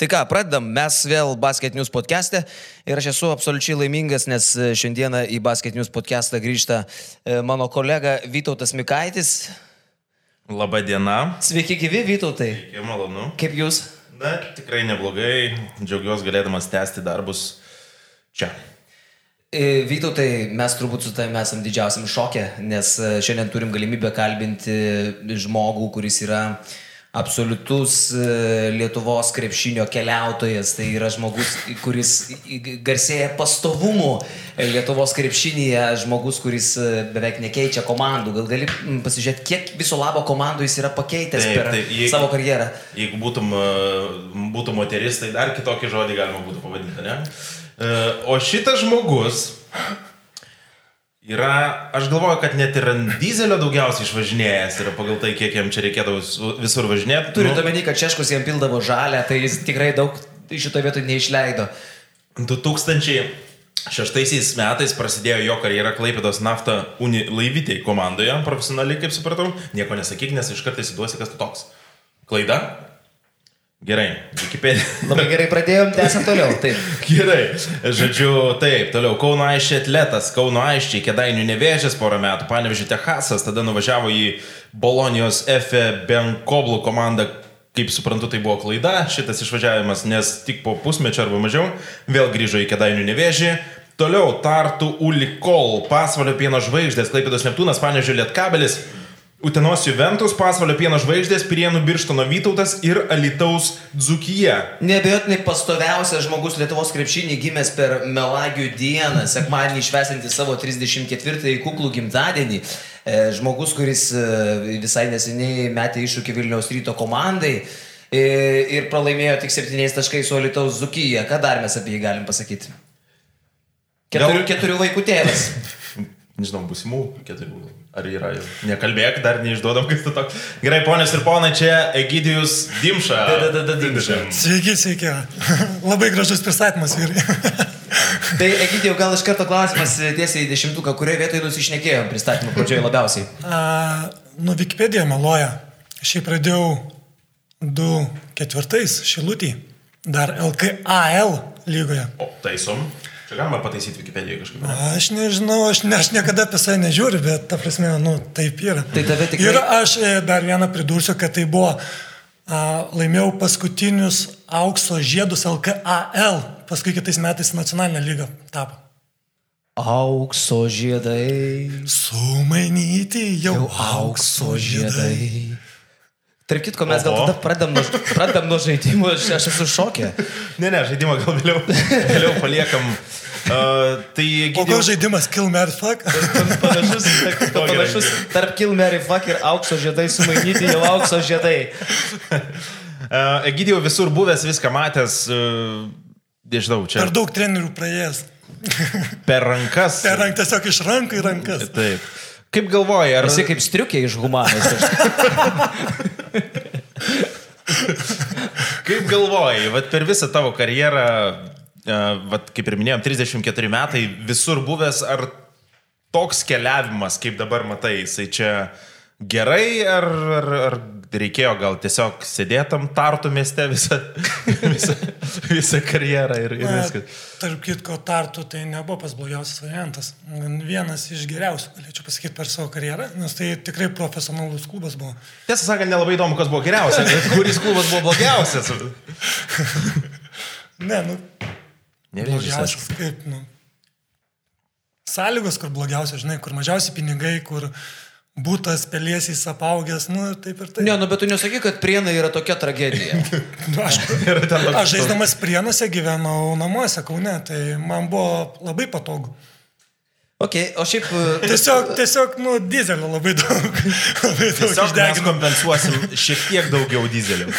Tai ką, pradedam. Mes vėl Basket News podcast'e ir aš esu absoliučiai laimingas, nes e, šiandieną į Basket News podcast'ą grįžta e, mano kolega Vytautas Mikaitis. Labą dieną. Sveiki gyvi, Vytautai. Sveiki, malonu. Kaip jūs? Na, tikrai neblogai. Džiaugiuosi galėdamas tęsti darbus čia. E, Vytautai, mes turbūt su tavimi esam didžiausiam šokė, nes šiandien turim galimybę kalbinti žmogų, kuris yra absoliutus e, Lietuvos krepšinio keliautojas. Tai yra žmogus, kuris garsėja pastovumu Lietuvos krepšinėje, žmogus, kuris beveik nekeičia komandų. Gal gali pasižiūrėti, kiek viso labo komandų jis yra pakeitęs taip, per taip, jeigu, savo karjerą. Jeigu būtum, būtum moteris, tai dar kitokį žodį galima būtų pavadinti, ne? E, o šitas žmogus yra, aš galvoju, kad net ir ant dizelio daugiausiai išvažinėjęs yra pagal tai, kiek jam čia reikėdavo visur važinėti. Turint nu, omeny, kad Češkus jam pildavo žalę, tai jis tikrai daug šito vietoj neišleido. 2006 metais prasidėjo jo karjera Klaipėdos nafta uni laivytėje komandoje, profesionaliai, kaip supratau. Nieko nesakyk, nes iš karto įsiduosi, kas tu toks. Klaida? Gerai, Wikipedia. Labai gerai pradėjom, tęsim toliau. Taip. gerai, žodžiu, taip, toliau Kauno Aiščiai atletas, Kauno Aiščiai, Kedainių nevėžės porą metų, Panevežė Techasas, tada nuvažiavo į Bolonijos F. Benkoblų komandą, kaip suprantu, tai buvo klaida, šitas išvažiavimas, nes tik po pusmečio arba mažiau vėl grįžo į Kedainių nevėžį. Toliau Tartu Ulikol, Pasvalio pieno žvaigždės, Klaipėdos Neptūnas, Panevežė Lietkabelis. Utenos Juventus, Pasvalio pieno žvaigždės, Prienų Birštono Vytautas ir Alitaus Dzukyje. Nebejotinai pastoviausias žmogus Lietuvos krepšinį gimęs per Melagių dieną, sekmadienį išvesinti savo 34-ąjį kuklų gimtadienį. E, žmogus, kuris e, visai neseniai metė iššūkį Vilniaus ryto komandai e, ir pralaimėjo tik 7 taškais su Alitaus Dzukyje. Ką dar mes apie jį galim pasakyti? Keturių, Gal... keturių vaikų tėvas. Nežinau, busimų keturių. Ar yra jau? Nekalbėk, dar neišduodam, kas tu toks. Gerai, ponės ir ponai, čia Egidijus Dimša. Da, da, da, Dimša. Sveiki, sveiki. Labai gražus pristatymas, vyrai. tai Egidijau, gal iš karto klausimas tiesiai į dešimtuką, kurioje vietoje nusišnekėjom pristatymą pradžioje labiausiai? A, nu, Wikipedia meluoja. Šiaip pradėjau 2-4 šilutį, dar LKAL lygoje. O, taisom. Čia galima pataisyti Wikipedijoje kažkaip. Ne? Aš nežinau, aš, ne, aš niekada apie save nežiūriu, bet ta prasme, nu, taip yra. Tai tave tikrai... Ir aš e, dar vieną pridursiu, kad tai buvo, a, laimėjau paskutinius aukso žiedus LKAL, paskui kitais metais nacionalinę lygą tapo. Aukso žiedai. Sumainyti jau, jau aukso žiedai. žiedai. Tark kitko, mes gal tada pradedam nuo, pradedam nuo žaidimų, aš, aš esu šokė. Ne, ne, žaidimą gal vėliau, vėliau paliekam. Uh, tai o gal žaidimas Kill Mary Fuck? panašus, panašus tarp Kill Mary Fuck ir aukso žiedai sumainyti jau aukso žiedai. Uh, Egidijau visur buvęs, viską matęs, uh, nežinau, čia. Per daug trenerių praėjęs. Per rankas. Per rankas, tiesiog iš rankų į rankas. Taip. Kaip galvoji, ar... Esi kaip striukė iš humanos. Kaip galvoji, vat per visą tavo karjerą, vat kaip ir minėjom, 34 metai, visur buvęs, ar toks keliavimas, kaip dabar matai, jisai čia gerai, ar, ar, ar reikėjo gal tiesiog sėdėtam tartų mieste visą, visą, visą karjerą ir, ir viskas. Tarp kitko, tartų tai nebuvo pas blogiausias variantas. Vienas iš geriausių, galėčiau pasakyti, per savo karjerą, nes tai tikrai profesionalus klubas buvo. Tiesą sakant, nelabai įdomu, kas buvo geriausias, kuris klubas buvo blogiausias. ne, nu. Ne, blogiausias, kaip, nu. Sąlygos, kur blogiausia, žinai, kur mažiausi pinigai, kur būtas pelėsiais apaugęs, nu taip ir taip. Ne, nu bet tu nesakai, kad prienai yra tokia tragedija. nu, aš, aš žaisdamas prienuose gyvenau namuose, kaune, tai man buvo labai patogu. Ok, o šiaip... Tiesiog, tiesiog nu, dizelio labai daug. Labai daug tiesiog mes kompensuosim šiek tiek daugiau dizelio.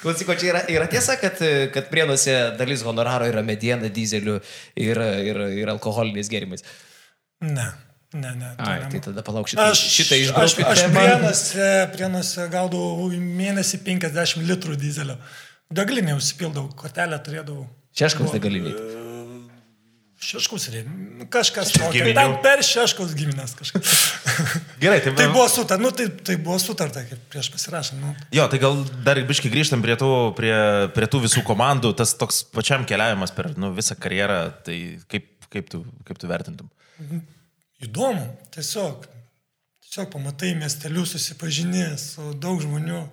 Klausyko, čia yra, yra tiesa, kad, kad prienuose dalis honoraro yra mediena, dizeliu ir, ir, ir alkoholiniais gėrimais. Ne. Ne, ne. Ai, tai tada palauk šitą, aš, šitą. Aš, aš prienuose, prienuose gaudavau mėnesį 50 litrų dizelio. Degalinė užsipildavau, kortelę turėdavau. Šeškas degalinė. Šeškus rėmė. Kažkas tokio. Ten per šeškus giminės kažkas. Gerai, tai, tai buvo sutarta, nu, tai, tai buvo sutarta, kaip prieš pasirašant. Nu. Jo, tai gal dar biškai grįžtam prie tų, prie, prie tų visų komandų, tas toks pačiam keliavimas per nu, visą karjerą, tai kaip, kaip, tu, kaip tu vertintum? Įdomu, tiesiog. Tiesiog pamatai miestelius, susipažinė su daug žmonių.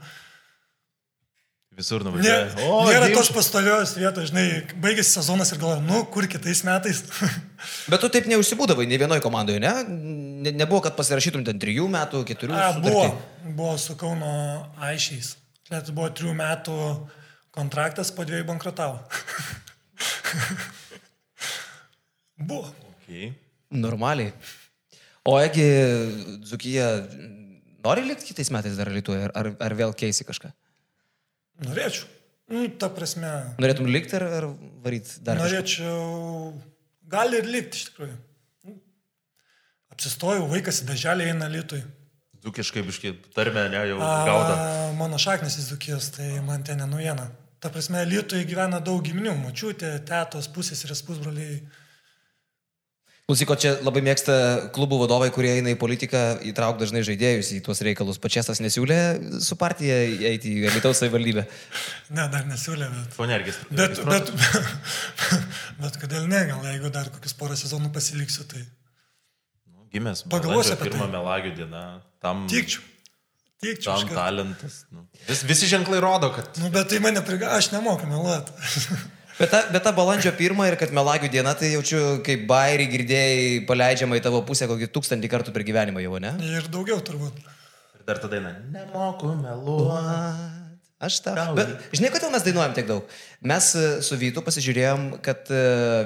Visur Ne, nuvažiavai. o, nėra tos pastovios vietos, žinai, baigėsi sezonas ir galvoju, nu, kur kitais metais. Bet tu taip neužsibūdavai nei vienoje komandoje, ne? ne? Nebuvo, kad pasirašytum ten trijų metų, keturių sutartį. buvo, buvo su Kauno Aišiais. Net buvo trijų metų kontraktas, po dviejų bankrutavo. buvo. Okay. Normaliai. O egi Dzukija nori likti kitais metais dar Lietuvoje, ar, ar vėl keisi kažką? Norėčiau. Nu, ta prasme, Norėtum likti ar, ar varyti dar? kažką? norėčiau. Gali ir likti iš tikrųjų. Nu, Apsistojau, vaikas į daželį eina Lietuvai. Dukiškai biškai tarmę, ne, jau gauda. A, mano šaknis į Dzukijos, tai man ten nenaujiena. Ta prasme, Lietuvai gyvena daug giminių. Mačiutė, tetos, pusės ir pusbroliai. Klausyk, o čia labai mėgsta klubų vadovai, kurie eina į politiką, įtrauk dažnai žaidėjus į tuos reikalus. Pačiastas nesiūlė su partija eiti į Lietuvos savivaldybę. Ne, dar nesiūlė, bet... Ponergis. Bet, bet, bet kodėl ne, gal jeigu dar kokius porą sezonų pasiliksiu, tai Gimęs. Pagalvosiu apie tai. Pirmą melagių dieną. Tam, tikčiau. Tikčiau. tam iš karto. talentas. Nu. Vis, visi ženklai rodo, kad Nu, bet tai mane priga, aš nemoku meluoti. Bet ta, bet ta balandžio pirmą ir kad melagių diena, tai jaučiu, kaip bairį girdėjai paleidžiama į tavo pusę kokį tūkstantį kartų per gyvenimą jau, ne? Ir daugiau turbūt. ir dar tada eina. Nemoku meluoti. Aš tą. Bet žinai, kodėl mes dainuojam tiek daug? Mes e, su Vytu pasižiūrėjom, kad e,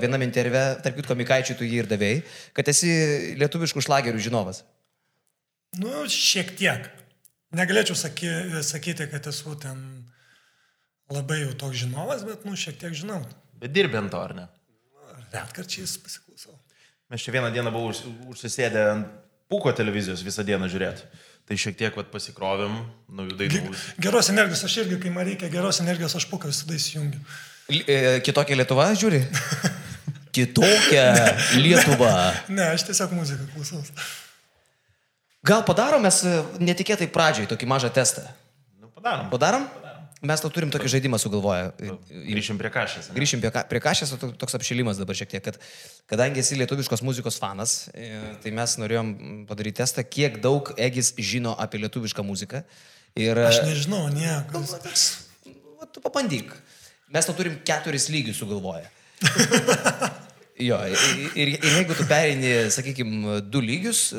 viename interve, tarp kitko Mikaičiui tu jį ir davėjai, kad esi lietuviškų šlagerių žinovas. Nu, šiek tiek. Negalėčiau saky, sakyti, kad esu ten labai jau toks žinovas, bet, nu, šiek tiek žinau. Bet dirbi ant to, ar ne? Retkarčiais pasiklausau. Mes čia vieną dieną buvome už, užsisėdę ant Puko televizijos visą dieną žiūrėti. Tai šiek tiek vat, pasikrovėm, naujų dainų. Geros energijos, aš irgi, kai man reikia geros energijos, aš puką visada įsijungiu. E, Kitokia Lietuva, žiūri? Kitokia Lietuva. Ne, aš tiesiog muziką klausau. Gal padarom mes e, netikėtai pradžiai tokį mažą testą? Nu, padarom. Padarom? Mes tau turim tokį žaidimą sugalvoję. Grįšim prie kažės. ane? Grįšim prie, ka- prie kažės, toks apšilimas dabar šiek tiek, kad kadangi esi lietuviškos muzikos fanas, e, tai mes norėjom padaryti testą, kiek daug Egis žino apie lietuvišką muziką. Ir, Aš nežinau, nieko. Nu, tu pabandyk. Mes tau turim keturis lygius sugalvoję. Jo, ir, ir, jeigu tu pereini, sakykime, du lygius,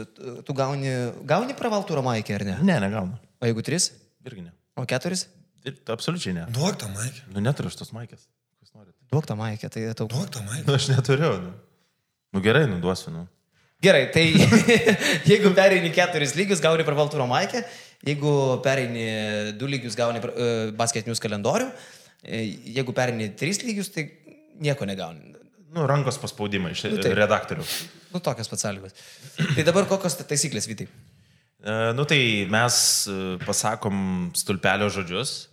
tu gauni, gauni pravaltų ramaikį, ar ne? Ne, negaunu. O jeigu tris? Irgi ne. O keturis? Ir, absoliučiai ne. Duok tą maikę. Nu, neturiu aš tos maikės. Duok tą maikę, tai tau. Duok tą maikę. Nu, aš neturiu. Nu, nu gerai, nuduosiu. Nu. Gerai, tai jeigu pereini keturis lygius, gauni pravaltų ramaikį, jeigu pereini du lygius, gauni uh, basketinius kalendorių, e, jeigu pereini tris lygius, tai nieko negauni. nu, rankos paspaudimai iš Nu, nu, taip. redaktorių. Nu, tokios pats sąlygos. Tai dabar kokios ta- taisyklės, Vytai? E, nu, tai mes e, pasakom stulpelio žodžius,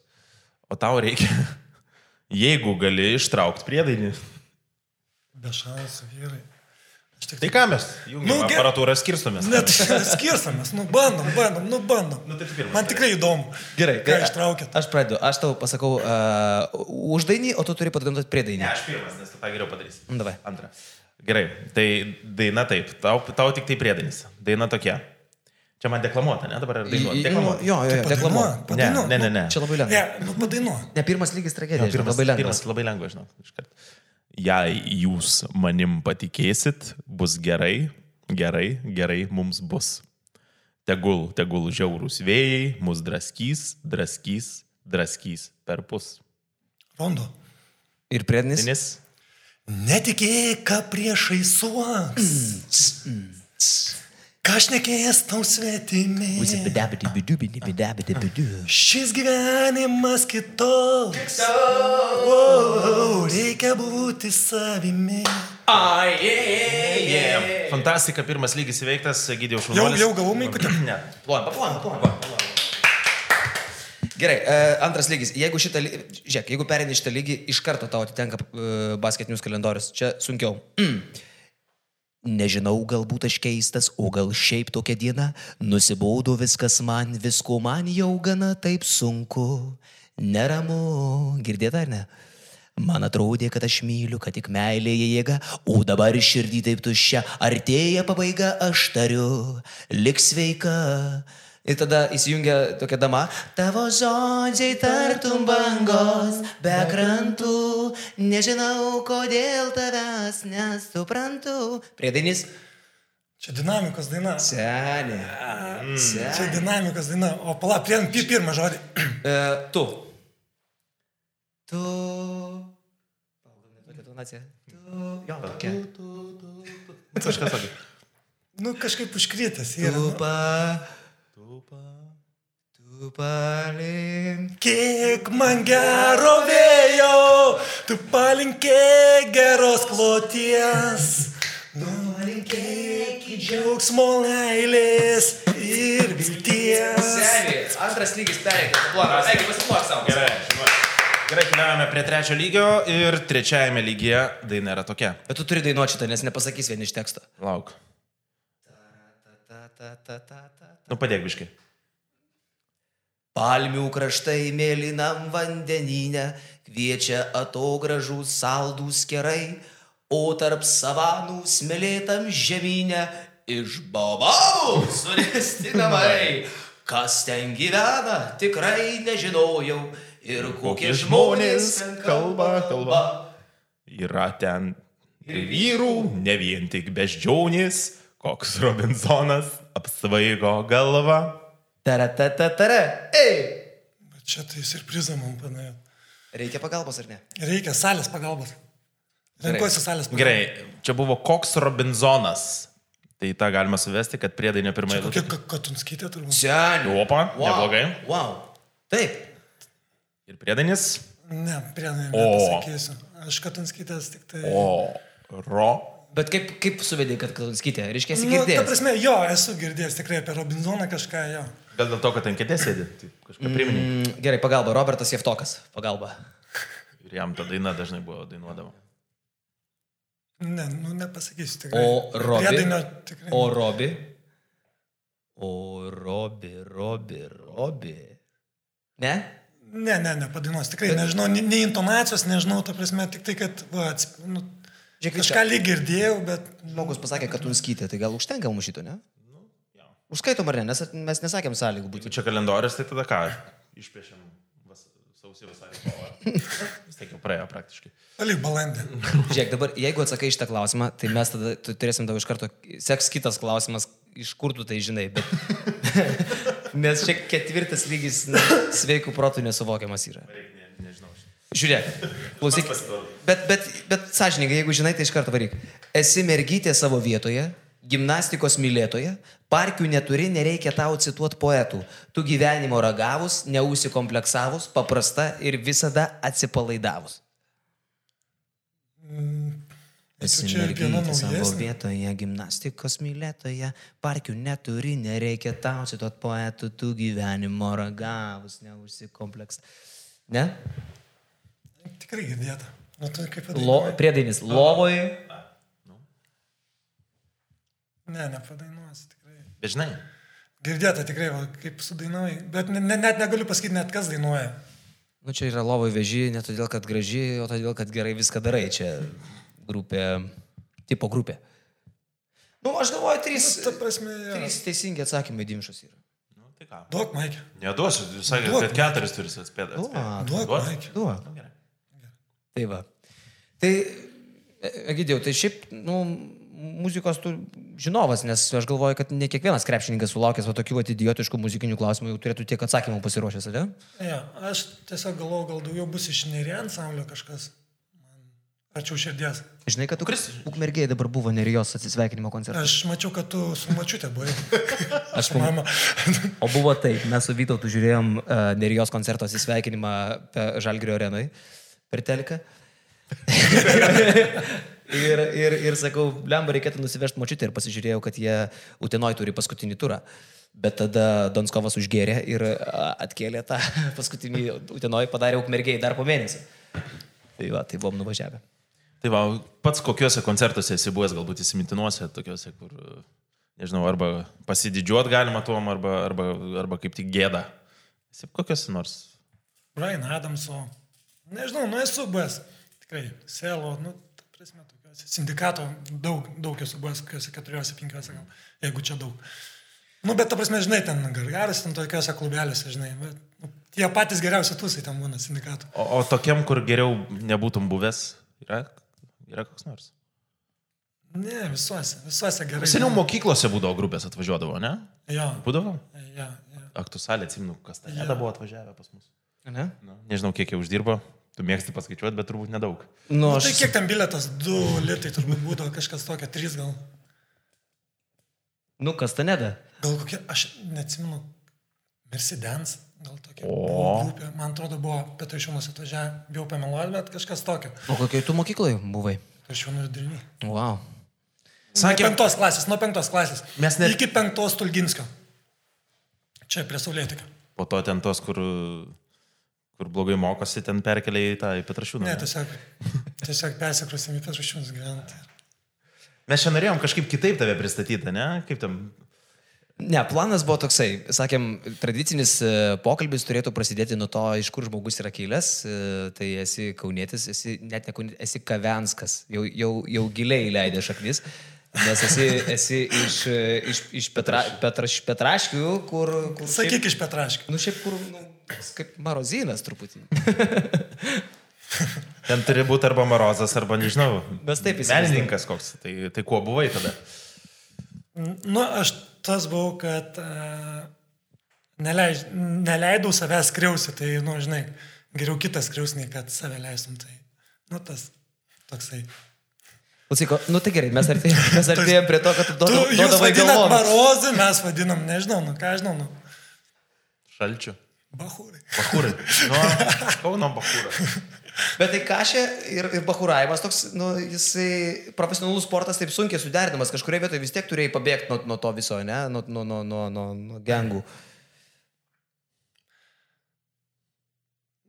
o tau reikia, jeigu gali ištraukti priedainį. Be šansų, vyrai. Tik Tai ką mes? Nu, aparatūrą skirstomės. Net skirstamės, nu bandom, bandom, nu bandom. Nu, tai pirmas. Man tikrai įdomu. Gerai, ką ištraukėt. Aš pradedu, aš tau pasakau uh, uždainį, o tu turi Ne, priedainį. aš pirmas, nes tu tą geriau padarysi. Nu, davai. Antra. Gerai, tai daina taip, tau, tau tik tai priedainis. Daina tokia. Čia man deklamuota, ne dabar ar dainuota? Nu, Deklamuota. jo, jo, jo, deklamuok. Padainuok, padainuok. Ne, ne, ne, ne. Čia labai lengva. Ne, nu padainuok. Ne, pirmas lygis Jo, tragedija, žinok, pirmas, labai lengva. pirmas labai lengva, žinau. iškart. Jei jūs manim patikėsit, bus gerai, gerai, gerai mums bus. Tegul, tegul žiaurūs vėjai mus draskys, draskys, draskys per pus. Rondo. Ir priedainis? Nes Netikėk, priešai suoks. Ką šnekės tau svetimi. Šis gyvenimas kitoks. Wow, reikia būti savimi. Yeah. Fantastika, pirmas lygis įveiktas, gydėjau Jau, šaunuolis. jau gavau maikutę. Ne. Plojam, paplojam, paplojam. Gerai, e, antras lygis. Jeigu šitą lygį, žiūrėk, jeigu perini šitą lygį, iš karto tau atitenka e, basketinius kalendorius. Čia sunkiau. Mm. Nežinau, galbūt aš keistas, o gal šiaip tokia diena, nusibodo viskas man, visko man jau gana taip sunku, neramu, girdėt ar ne? Man atrodė, kad aš myliu, kad tik meilėje jėga, o dabar širdį taip tuščia, artėja pabaiga, aš tariu, lik sveika. Ir tada įsijungia tokia dama. Tavo žodžiai tartum bangos, be krantų, nežinau, kodėl tavęs nesuprantu. Priedainis. Čia dinamikos daina. Senė. Čia Senė. dinamikos daina. O pala, prie pi- pirmą žodį. E, tu. Tu. Tokia tonacija. Tu. Jo, tokia. Kažkas sakė. Nu, kažkaip užkrytas yra. Tu nu. Pa. Tu palim. Kiek man gero vėjo, tu palinkėk geros kloties. Nu, palinkėk į džiaugsmo meilės ir vilties. Senė, antras lygis pereikė. Blogas. Eigi, pasiplok savo. Gerai, žinau. Gerai, keliaujame prie trečio lygio ir trečiajame lygyje daina yra tokia. Bet tu turi dainuoti šitą, nes nepasakys vien iš teksto. Lauk. Ta, ta, ta, ta, ta. Nu, padėk biškai. Palmių kraštai mėlynam vandenyne kviečia atogražų saldus kerai, o tarp savanų smėlėtam žemynę iš babavų suresti namai. Kas ten gyvena, tikrai nežinojau. Ir kokie žmonės ten kalba, kalba. Yra ten ir vyrų, ne vien tik beždžionės, koks Robinsonas apsvaigo galva. Tara, ta, ta, tara. Ei! Bet čia tai surprizą man panėjo. Reikia pagalbos ar ne? Reikia salės pagalbos. Renkuosi salės pagalbos. Gerai, čia buvo koks Robinsonas. Tai tą galima suvesti, kad priedainio pirmąjį Kokia katunskaitė turbūt. Seniai. Opa, neblogai. Wow. Taip. Ir priedainis. Ne, prie O. nepasakysiu. Aš katunskaitės tik tai... O. Ro. Bet kaip, kaip suvedai, kad Kalonskytė? Reiškia, esi Nu, ta girdėjęs. prasme, jo, esu girdėjęs tikrai apie Robinzoną kažką, jo. Gal dėl to, kad ant kėdės sėdi. Tai kažką priminė. Mm, Gerai, pagalba. Robertas Jeftokas. Pagalba. Ir jam ta daina dažnai buvo dainuodama. Ne, nu nepasakysiu tikrai. O Robi. Priedainio tikrai. O Robi. O Robi, Robi, Robi. Ne? Ne, ne, ne, padainuos. Tikrai nežinau, nei, nei intonacijos, nežinau, ta prasme, tik tai, kad, va, atsip, nu, Žiūrėk, kažką lyg girdėjau, bet... Žmogus pasakė, kad Kalonskytė, tai gal užtenka mums šito, ne? Užskaitom ar ne, nes mes nesakėm sąlygų būti. Čia kalendorius, tai tada ką? Išpiešiam vas, sausį vasarį. Vis tiek jau praėjo praktiškai. Palik balandį. Žiūrėk, dabar jeigu atsakai šitą klausimą, tai mes tada tu, turėsim tau iš karto, seks kitas klausimas, iš kur tu tai žinai, bet... Nes čia ketvirtas lygis sveikų protų nesuvokiamas yra. Ne, nežinau. Žiūrėk, klausyk. Bet, bet, bet sąžininkai, jeigu žinai, tai iš karto varyk. Esi mergytė savo vietoje, gimnastikos mylėtoje, parkių neturi, nereikia tau cituoti poetų. Tu gyvenimo ragavus, neusikompleksavus, paprasta ir visada atsipalaidavus. Esi ir viena mergytė savo vietoje, gimnastikos mylėtoje, parkių neturi, nereikia tau cituoti poetų, tu gyvenimo ragavus, neusikompleks. Ne? Tikrai girdėta. Nu, tai kaip Lo, padainuoji. priedainis lovoje. Ne, nepadainuosi, tikrai. Bet žinai, Girdėta tikrai, va, kaip sudainuoji. Bet ne, ne, net negaliu pasakyti, net kas dainuoja. Nu, čia yra lovoje veži, ne todėl, kad graži, o todėl, kad gerai viską darai. Čia grupė, tipo grupė. Nu, aš galvoju, trys, Ta prasme, jo. trys teisingi atsakymai dimšus yra. nu, tai ką. Duok, Maikė. Neduosiu, jūs sakėte, Duok. kad keturis turi atspėti. Duok. Duok? Maikė. Duok. Nu, gerai. Tai va. Tai, Egidėjau, tai šiaip, nu, muzikos tu žinovas, nes aš galvoju, kad ne kiekvienas krepšininkas sulaukęs va tokių idiotiškų muzikinių klausimų jau turėtų tiek atsakymų pasiruošęs, ar ne? Ja, aš tiesiog galvoju, gal daugiau bus iš nerė ansamblio kažkas. Arčiau širdies. Žinai, kad tu ukmergiai dabar buvo nerijos atsisveikinimo koncertas. Aš mačiau, kad tu su mačiutė buvai. Aš Su mama. O buvo taip, mes su Vytautu žiūrėjom uh, Nerijos koncerto atsisveikinimą Žalgirio arenui per teleką. ir, ir, ir sakau, lemba reikėtų nusivežti močiutę ir pasižiūrėjau, kad jie Utenoj turi paskutinį turą. Bet tada Donskovas užgėrė ir atkėlė tą paskutinį Utenoj, padarė ukmergiai dar po mėnesio. Tai va, tai buvom nuvažiavę. Tai va, pats kokiuose koncertuose esi buvęs, galbūt įsimintinuose, tokiuose, kur, nežinau, arba pasididžiuot galima tuom, arba, arba, arba kaip tik gėda. Esi kokiuose nors. Brian Adamso. Nežinau, nu esu buvęs. Tikrai, selo, nu, ta prasme, tokiuose. Sindikato daug, daug esu buvęs, kokiuose keturiuose, penkiuose gal, jeigu čia daug. Nu, bet ta prasme, žinai, ten gargaras, ten tokiuose klubeliuose, žinai, bet nu, tie patys geriausi tūsai ten būna sindikato. O, o tokiam, kur geriau nebūtum buvęs, yra, yra koks nors. Ne, visuose, visuose gerai. Seniau mokyklose būdavo grupės atvažiuodavo, ne? Jo. Būdavo? Ja, ja. Aktų salė, atsimenu, kas ten tada buvo atvažiavę pas mus. Ne? Nu, nežinau, kiek jie uždirbo. Tu mėgsti paskaičiuoti, bet turbūt nedaug. Nu, Nu, aš tai kiek ten biletas? 2 litai turbūt būdavo kažkas tokio, 3 gal. Nu, kas ta neda? Gal kokie, aš neatsimenu, Mercedes, gal tokia O. grupė, man atrodo, buvo Petrašiūnas atvažiavę, bijau pameluoti, bet kažkas tokio. O kokiai tu mokyklai buvai? Petrašiūnų vidurinį. Wow. Nuo Sakė, penktos klasės, nuo penktos klasės. Mes net- Iki penktos Tulginskio. Čia prie Saulėtikio. po to ten tos, kur, kur blogai mokosi, ten perkelia į tą į Petrašiūną. Ne, tiesiog, tiesiog persikrosim į Petrašiūnus gyventi. Mes čia norėjom kažkaip kitaip tave pristatyti, ne? Kaip tam. Ne, planas buvo toksai, sakėm, tradicinis e, pokalbis turėtų prasidėti nuo to, iš kur žmogus yra kilęs. e, Tai esi kaunietis, esi net ne kaunietis, esi kavenskas, jau, jau, jau giliai leidė šaknis. Nes esi, esi iš, e, iš, iš Petra, Petraš, Petraškių, kur... kur Sakyk iš Petraškių. Nu šiaip kur, nu, kaip marozinas truputį. Ten turi būti arba Marozas, arba nežinau. Mes taip įsivaizduojam. Menininkas koks. Tai, tai kuo buvai tada? Nu, aš tas buvau, kad uh, neleid, neleidau savęs skriausi, tai, nu, žinai, geriau kitas skriausnai, kad save leistum. Tai, nu, tas toksai. Klausyk, o- nu tai gerai, mes artėjom, mes artėjom prie to, kad tu duodavai jūs duodavai vadinat galvoną. marozą, mes vadinam, nežinau, nu, ką aš žinau, nu, Šalčių. Bahūrai. Bahūrai. Nu, Kauno Bahūrai. Bet tai kažė ir, ir bahuravimas toks, nu, jisai profesionalus sportas taip sunkiai suderinamas, kažkurioje vietoje vis tiek turėjai pabėgti nuo, nuo to viso, ne, nuo, nuo, nuo, nuo, nuo, nuo gengų.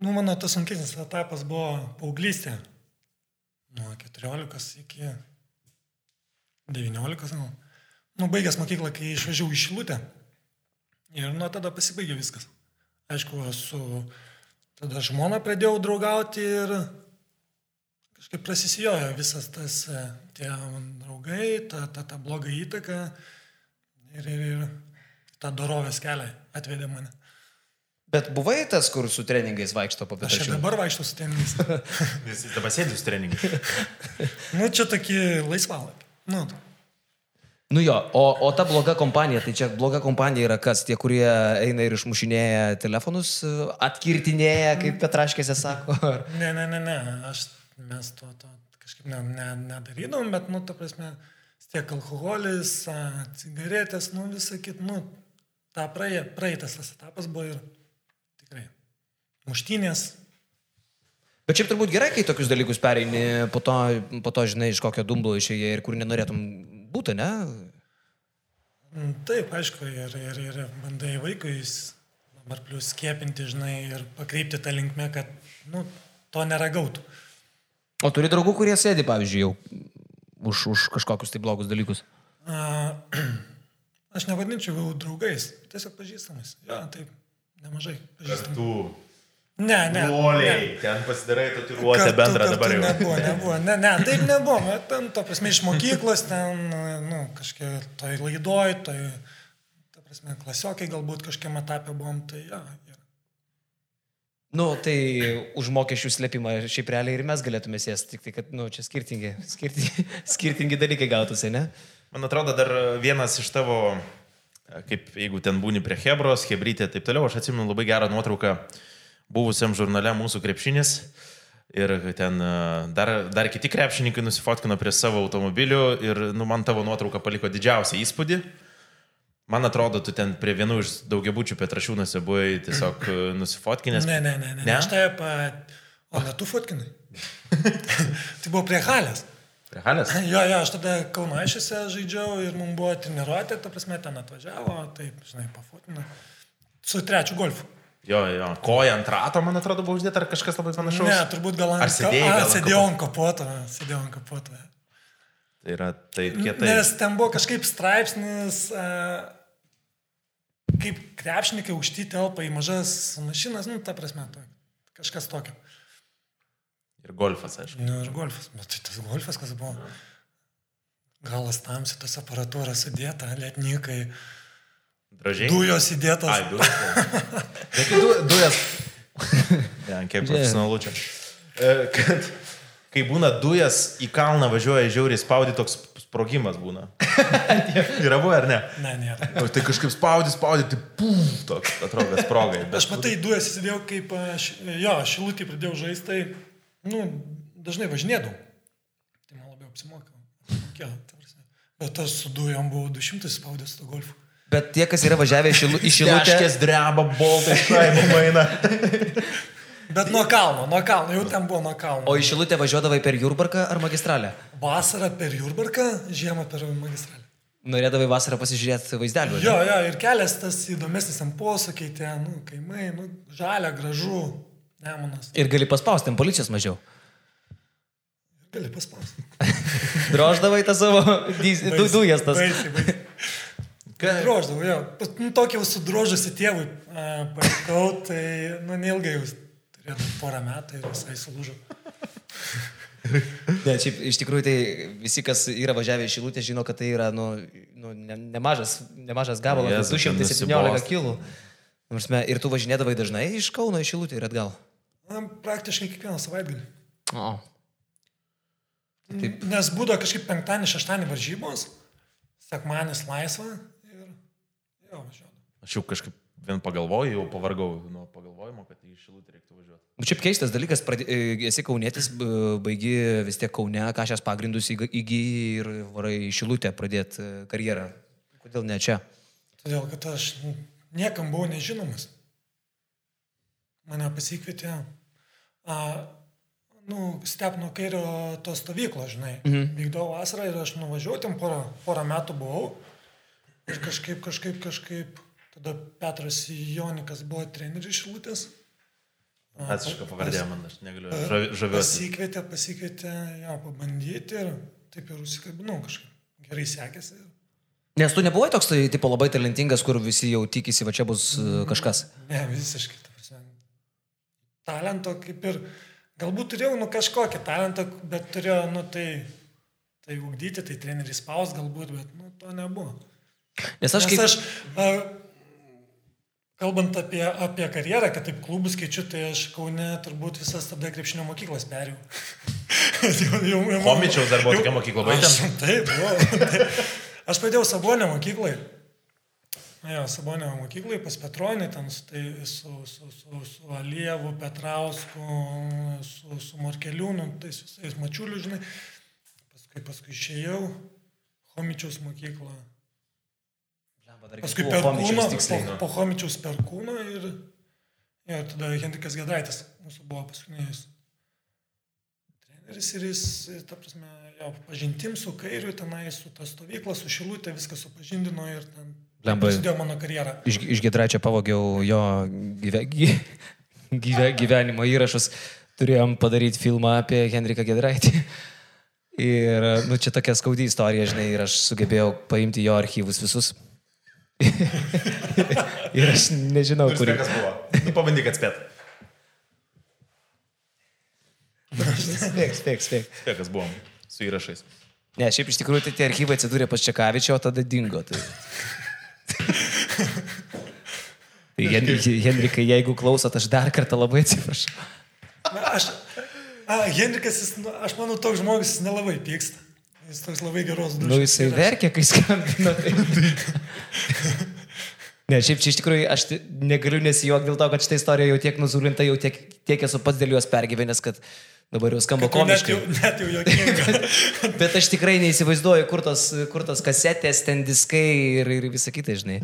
Nu, mano tas sunkesnis etapas buvo paauglystė. Nuo 14 iki 19, gal. Nu, baigęs mokyklą, kai išvažiavau į Šilutę. Ir nuo tada pasibaigė viskas. Aišku, su tada žmona pradėjau draugauti ir kažkaip prasisijojo visas tas, e, tie draugai, ta, ta, ta bloga įtaka ir, ir, ir tą dorovės kelią atvedė mane. Bet buvai tas, kur su treningais vaikšto po Aš ir pietų. dabar vaikščiau su tenais. Jis dabar sėdi su treningu. Nu, čia tokie laisvalai. Nu, Nu jo, o, o ta bloga kompanija, tai čia bloga kompanija yra kas, tie, kurie eina ir išmušinėja telefonus, atkirtinėja, kaip Petraškėse sako. ar- ne, ne, ne, ne. Aš, mes to, to kažkaip ne, ne, nedarydom, bet, nu, ta prasme, tiek alkoholis, cigaretės, nu, visą kitą, nu, tą praė, praeitas tas etapas buvo ir tikrai. Muštynės. Bet šiaip turbūt gerai, kai tokius dalykus pereini, po to, po to žinai, iš kokio dumblo išėjai ir kur nenorėtum būti, ne? Mm, Taip, aišku, ir, ir, ir bandai vaikui s- dabar plus skiepinti, žinai, ir pakreipti tą linkmę, kad, nu, to neragautų. O turi draugų, kurie sėdi, pavyzdžiui, jau už, už kažkokius tai blogus dalykus. A, aš nevadinčiau draugais, tiesiog pažįstamais. Jo, taip, nemažai pažįstamų. Tu. Ne, ne. Uoliai. Ten pasidarai tatuiruotę bendrą kartu dabar jau. Nebuvo, nebuvo. Ne, ne, taip nebuvo. bet Ten, to prasme, iš mokyklos, ten, nu, kažkiek toj laidoj, toj, ta prasme, klasiokai galbūt kažkiek etapė buvom, tai jo. Ja, Nu, tai už mokesčių slėpimą šiaip realiai ir mes galėtume sėsti, tik tai, kad, nu, čia skirtingi, skirtingi, skirtingi dalykai gautųsi, ne? Man atrodo, dar vienas iš tavo, kaip jeigu ten būni prie Hebros, Hebrytė ir taip toliau, aš atsimenu labai gerą nuotrauką buvusiam žurnale mūsų krepšinis. Ir ten e, dar, dar kiti krepšininkai nusifotkino prie savo automobilių ir nu, man tavo nuotrauka paliko didžiausią įspūdį. Man atrodo, tu ten prie vienų iš daugiabučių Petrašiūnuose buvai tiesiog e, nusifotkinęs. Ne, ne, ne, ne. Ne? Aš tai pa... O ne tu fotkinai? tai buvo prie halės. Prie Halės? Jo, jo, aš tada Kaunaišiuose žaidžiau ir mums buvo treniruotė, ta prasme, ten atvažiavo, taip, žinai, pafotina. Su trečiu golfu. Jo, jo. Koja ant rato, man atrodo, buvo uždėta ar kažkas labai panašaus. Ne, turbūt gal ant sėdėjai gal Sėdėjau ant kapoto, sėdėjau ant kapoto. Tai yra taip kietai. Nes ten buvo kažkaip straipsnis, a, kaip krepšininkai aukšti telpa į mažas mašinas, nu, ta prasme, to, kažkas tokio. Ir golfas, aišku. Nu, ir golfas, bet tai tas golfas, kas buvo. Galas tamsi, tas aparatūras sudėta, lietnikai, Gražiai. dujos įdėtos. Ai, dujas. Taigi du, dujas. Ne, kiek profesionalu čia. Kad kai būna dujas į kalną važiuoja žiauriai spaudi, toks sprogimas būna. Yra buvę ar ne? Ne, nėra. O tai kažkaip spaudi, spaudi, tai pum, toks atrodo sprogai. Bet Aš matai, dujas įsidėjau, kaip, aš, jo, šilutį pradėjau žaisti, tai, nu, dažnai važinėdavau. Tai man labiau apsimoka. Bet aš su dujom buvau 200 spaudęs to golfu. Bet tie, kas yra važiavę į Šilutę, Šilutės dreba, boltai, šaibų maina. Bet nuo kalno, nuo kalno, jau ten buvo nuo kalno. o į Šilutę važiuodavai per Jurbarką ar magistralę? Vasarą per Jurbarką, žiemą per magistralę. Norėdavai vasarą pasižiūrėti vaizdelių. Jo, jo, ir kelias tas įdomesnis ant posakiai, ten, nu, kaimai, nu, žalia, gražu, nemonas. Ir gali paspausti, ten policijos mažiau. Gali paspausti. Droždavai tą savo dujas tas. Baisiai, baisiai. Droždavau, jo. Nu, tokį jau sudrožusi tėvui palikau, tai, nu, neilgai jau turėjau porą metų ir visai sulūžau. Ne, šiaip, iš tikrųjų, tai visi, kas yra važiavę į Šilutę, žino, kad tai yra nu, nu, ne, nemažas, nemažas gabalas, Jėzau, ten 217 nusibosta. kilų. Me- Ir tu važinėdavai dažnai iš Kauno į Šilutę ir atgal. Na, praktiškai kiekvieną savaitgalį. O. Taip. Nes būdavo kažkaip penktadienį, šeštadienį varžybos, sekmanis laisva jo, važiuodavau. Aš jau kažkaip vien pagalvoju, jau pavargau nuo pagalvojimo, kad į šilutę reiktų važiuoti. Nu, Šiaip keistas dalykas, pradė, e, esi kaunietis, baigi vis tiek kaune, kažkas pagrindus įg- įgyji ir varai į Šilutę pradėti karjerą. Kodėl ne čia? Todėl, kad aš niekam buvau nežinomas. Mane pasikvietė, a, nu, Stepno kairio to stovyklo, žinai. Mhm. Vykdavo vasarą ir aš nuvažiuoju, ten porą, porą metų buvau. Ir kažkaip, kažkaip, kažkaip, tada Petras Jonikas buvo treneris šilutės. A, Atsiška pa- pavardė man, aš negaliu. žavi- Žaviuosi. Pasikvietė, pasikvietė, jo, pabandyti ir taip ir užsikabinau kažkaip. Gerai sekėsi. Nes tu nebuvai toks, tai tipo labai talentingas, kur visi jau tikisi, va čia bus e, kažkas. Ne, visiškai. Talento kaip ir, galbūt turėjau, nu, kažkokį talentą, bet turėjau, nu, tai, tai ugdyti, tai treneris spaus galbūt, bet, nu, to nebuvo. Nes aš Nes kaip... aš, a, kalbant apie, apie karjerą, kad taip klubus keičiu, tai aš Kaune turbūt visas tada krepšinio mokyklas perėjau. Jau- jau- jau- Chomičiaus dar buvo tokia mokykla, baigėm? Aš- Taip, buvo. Aš pradėjau Sabonio mokyklai. Jo, Sabonio mokyklai pas Petronį, ten tai, su, su, su, su Alievu, Petrausku, su, su Morkeliūnu, tais visais mačiuliu, žinai. Paskui, paskui išėjau, Homičiaus mokyklą. Paskui per kūną, po, po Homičiaus per kūną ir, ir tada Henrikas Gedraitis mūsų buvo paskutinis treneris ir jis, ta prasme, jo, pažintim su kairiu tenai, su ta stovykla, su šilutė, viską supažindino ir ten Blemba. prasidėjo mano karjera. Iš, iš Gedraičio pavogiau jo gyve, gy, gyve, gyvenimo įrašus. Turėjom padaryti filmą apie Henriką Gedraitį. Ir, nu, čia tokia skaudi istorija, žinai, ir aš sugebėjau paimti jo archyvus visus. ir aš nežinau, kur. Kas buvo? Nu, pabandyk atspėti. Spėk, spėk, spėk. Spėk, kas buvo su įrašais. Ne, šiaip iš tikrųjų tai tie archyvai atsidūrė pas Čekavičio, o tada dingo. Tai... tai Hen- Henrikai, jeigu klausot, aš dar kartą labai atsiprašau. Na, aš, a, Henrikas, jis, nu, aš manau, toks žmogus nelabai pyksta. Jis toks labai geros dūšios. Nu, jisai verkia, kai skambina. Tai... Ne, šiaip čia iš tikrųjų aš negaliu nesijuokti dėl to, kad šitą istoriją jau tiek nuzulinta, jau tiek, tiek esu pats dėl jos pergyvenęs, kad dabar jau skamba Kad jau Net komiškai. jau, net jau jokinga. Bet aš tikrai neįsivaizduoju, kur tos, kur tos kasetės, ten diskai ir, ir visą kitą, žinai.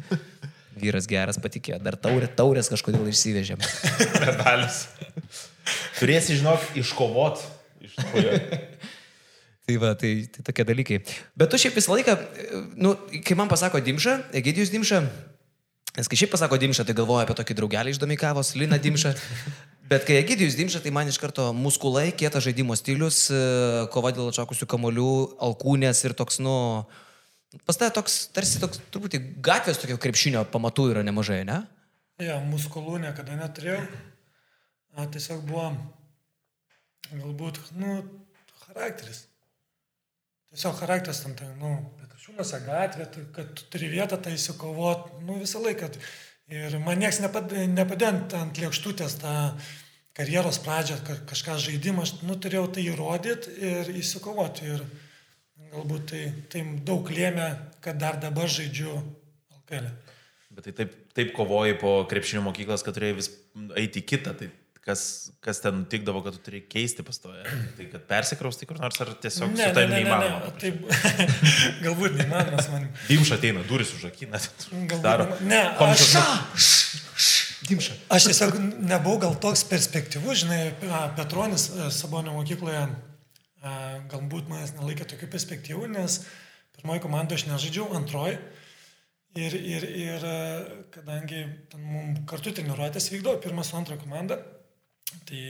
Vyras geras patikėjo, dar taurė, taurės kažkodėl išsivežėm. Medalis. Turėsi, žinok, iškovot. Iš. Tai va, tai, tai tokie dalykai. Bet tu šiaip visą laiką, nu, kai man pasako Dimša, Egidijus Dimša, nes kai šiaip pasako Dimša, tai galvoju apie tokį draugelį iš Domikavos, Lina Dimša. Bet kai Egidijus Dimša, tai man iš karto muskulai, kietas žaidimo stilius, kova dėl atšakusių kamolių, alkūnės ir toks, nu, pas tai toks, tarsi toks, truputį gatvės tokio krepšinio pamatų yra nemažai, ne? Ja, muskulų niekada neturėjau. A, tiesiog buvo galbūt, nu, charakteris. Tiesiog charakteris tam, tai, nu, Petrašiūnuose gatvė, tai, kad tu turi vietą, tai įsikovot, nu, visą laiką. Ir man nieks nepadent ant lėkštutės tą karjeros pradžią, kažką žaidimą, aš, nu, turėjau tai įrodyti ir įsikovoti. Ir galbūt tai, tai daug lėmė, kad dar dabar žaidžiu LKL. Bet tai taip, taip kovoji po krepšinio mokyklas, kad turėjai vis eiti kitą. Tai kas, kas ten nutikdavo, kad tu turi keisti pastoję? Tai kad persikraustai kur nors ar tiesiog Ne, su ne, tavim ne, ne, neįmanoma? ne, taip, galbūt neįmanomas man. Dimša ateina, duris užakina. Galbūt Ne, aš, Dimša. aš tiesiog nebuvau gal toks perspektyvus, žinai, Petronis a, Sabonio mokykloje galbūt manęs nelaikė tokių perspektyvų, nes pirmoji komanda aš nežaidžiau, antroji. Ir, ir, ir a, kadangi mums kartu treniruotės vykdo, pirmas su antra komanda, tai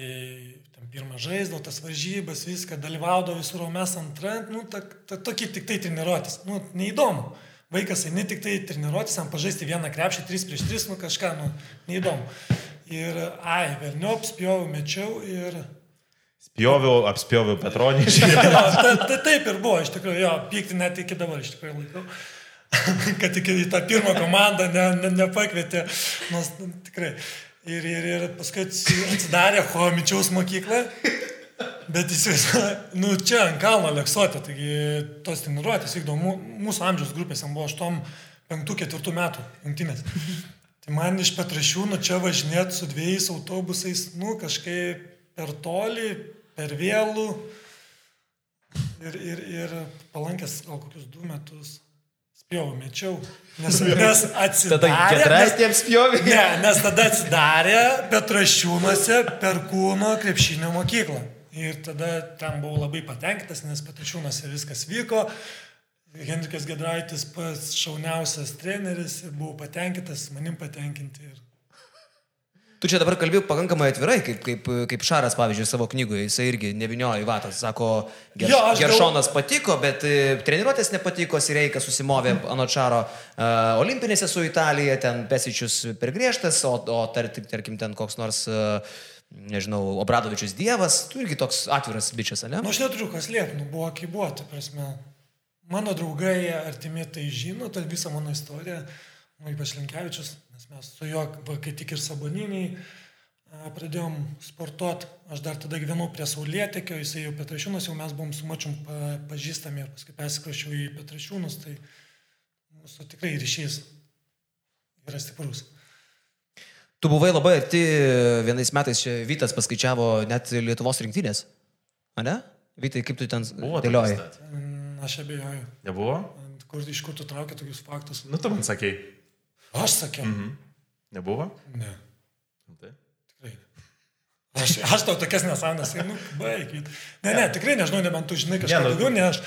ten pirmą žaisdavo, tas varžybas, viską, dalyvaudavo visur, o mes antrą, nu, ta, ta, tokie tik tai treniruotės, nu, neįdomu. Vaikas eini tik tai treniruotės, ant pažaisti vieną krepšį, 3 prieš 3, nu kažką, nu, neįdomu. Ir, ai, vėliau spjovau, mečiau ir... Spjoviau, apspjoviau Petronį. Ta, ta, taip ir buvo, iš tikrųjų, jo, pykti net iki dabar iš tikrųjų laikau. kad tik į tą pirmą komandą ne, ne, nepakvietė, nors nu, tikrai. Ir, ir, ir paskui atsidarė Homičiaus mokyklą, bet įsivaizduoju, nu čia ant kalno Leksuotė, taigi tos treniruotės vykdo mū- mūsų amžiaus grupės, jam buvo 8-5-4 metų jungtinės. Tai man iš Petrašiūnų čia važinėti su dviejais autobusais, nu kažkaip per toli, per vėlų ir, ir, ir palankęs gal kokius du metus. Spjau, mečiau. Nes, nes Tada atsidarė. ketras nes- tiems pjovi. Ne, nes tada atsidarė Petrašiūnuose per kūno krepšinio mokyklą. Ir tada ten buvau labai patenkintas, nes Petrašiūnuose viskas vyko. Henrikas Gedraitis pats šauniausias treneris ir buvau patenkintas, manim patenkinti. Ir... Tu čia dabar kalbėjai pakankamai atvirai, kaip, kaip, kaip Šaras, pavyzdžiui, savo knygoje, jisai irgi neviniojo į vatas, sako, ger, Jo, aš gal- Geršonas patiko, bet e, treniruotės nepatiko, Sireikas susimovė anot Šaro uh, olimpinėse su Italija, ten Pesičius per griežtas, o, o tar, tarkim ten koks nors, uh, nežinau, Obradovičius Dievas, tu irgi toks atviras bičias, ne? Nu, aš neturiu kas liepti, nu, buvo kaip buvo, ta prasme. Mano draugai, artimi tai žino, tą visą mano istoriją, nu, ypač Linkevičius, nes mes su juo, kai tik ir saboniniai, pradėjom sportuoti, aš dar tada gyvenau prie Saulėtekio, jisai jau Petrašiūnas, jau mes buvom su mačium pa, pažįstami ir paskui persikrašiau į Petrašiūnus, tai mūsų tikrai ryšys yra stiprus. Tu buvai labai arti, vienais metais čia Vytas paskaičiavo net Lietuvos rinktinės, ne? Vytai, kaip tu ten Buvo stat. Mm, Aš abejoju, Nebuvo? kur, iš kur tu traukia tokius faktus. Nu, tu man sakei. Aš sakiau, Mhm. Nebuvo? ne. Tai. Tikrai. ne. Aš, aš tau tokias nesąmonės, nu, baigit. Ne, ne, tikrai nežinau, nebent tu žinai kažką Ne, nu- daugiau, ne aš.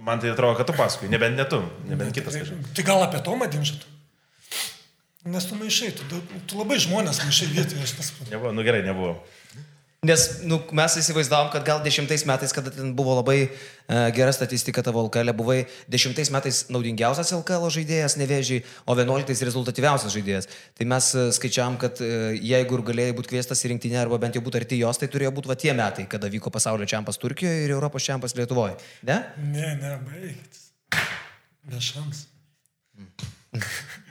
Man tai atrodo, kad tu paskui, nebent ne tu, nebent kitas Tikrai-. Tai gal apie Tomą Dimšat? Nes tu maišai, tu, tu labai žmonės maišai vietoje, aš nesuprantu. Nebuvo, nu gerai, nebuvo. Nes nu, mes įsivaizdavom, kad gal dešimtais metais, kada ten buvo labai uh, gera statistika tavo LKL, buvai dešimtais metais naudingiausias LKL žaidėjas, nevėžiai, o vienuoliktais rezultatyviausias žaidėjas. Tai mes uh, skaičiavam, kad uh, jeigu ir galėjai būti kviestas į rinktinę arba bent jau būti arti jos, tai turėjo būti va tie metai, kada vyko pasaulio čempas Turkijoje ir Europos čempas Lietuvoje. Ne? Ne, ne, baigit. Be šans.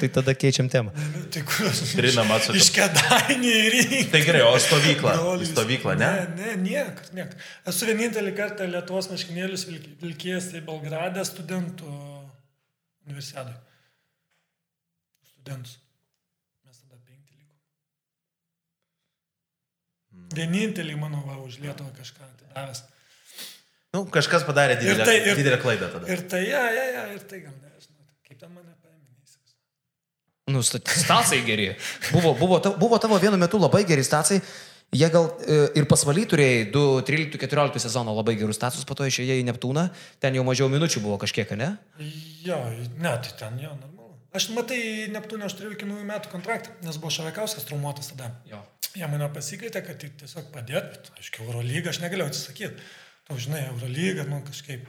Tai, tada keičiam temą. Nu, tai kur aš? Trinam atsuka. Iš kedainių į rinką. Tai gerai, o stovykla? Į stovyklą, ne? Ne, ne, niekas, niekas. Esu vienintelį kartą Lietuvos maškinėlius vilk- vilkėjęs tai Belgrade studentų universiadai. Studentus. Mes tada penkti likom. Vienintelį mano va už Lietuvą kažką atidavęs. Nu, kažkas padarė didelę, tai- ir- didelę klaidą tada. Ir tai, ja, ja, ja, ir tai gal nežinau. Kaip ten mane. Nu, sta- stacijai geri. Buvo, buvo, ta- buvo tavo vienu metu labai geri stacijai. Jie gal e, ir pasvaly turėjai 2-13-14 sezono labai gerus status, po to išėjai į Neptūną, ten jau mažiau minučių buvo kažkiek, ne? Jo, ne, tai ten jo, normalu. Aš matai, Neptūnė aš turėjau iki naujų metų kontraktą, nes buvo Šarakauskas traumuotas tada. Jo. Jie mane pasikvietė, kad tiesiog padėt, bet, aišku, Eurolygą aš negalėjau atsisakyti. Tau žinai, Eurolygą, nu kažkaip.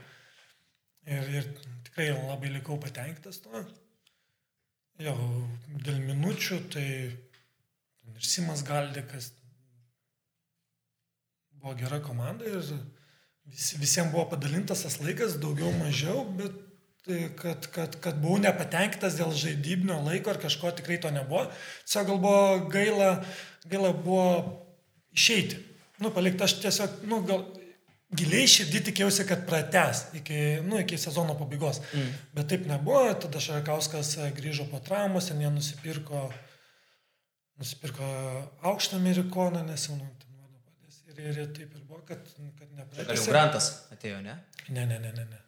Ir, ir tikrai labai likau patenkintas tuo. Jo, dėl minučių, tai ir Simas Galdikas buvo gera komanda ir vis, visiems buvo padalintas tas laikas, daugiau mažiau, bet tai, kad, kad, kad buvau nepatenkintas dėl žaidybinio laiko ar kažko tikrai to nebuvo. Tiesiog gal buvo gaila, gaila buvo išeiti. Nu, palikti aš tiesiog, nu, gal giliai širdį tikėjausi, kad prates iki, nu, iki sezono pabaigos. Mm. Bet taip nebuvo, tada Šarakauskas grįžo po traumos ir jie nusipirko, nusipirko aukštą amerikoną, nes jau nu, ten mano padės. Ir, ir taip ir buvo, kad, kad Gal jau nepratęsė. Grantas atėjo, ne? Ne, ne, ne, ne. ne.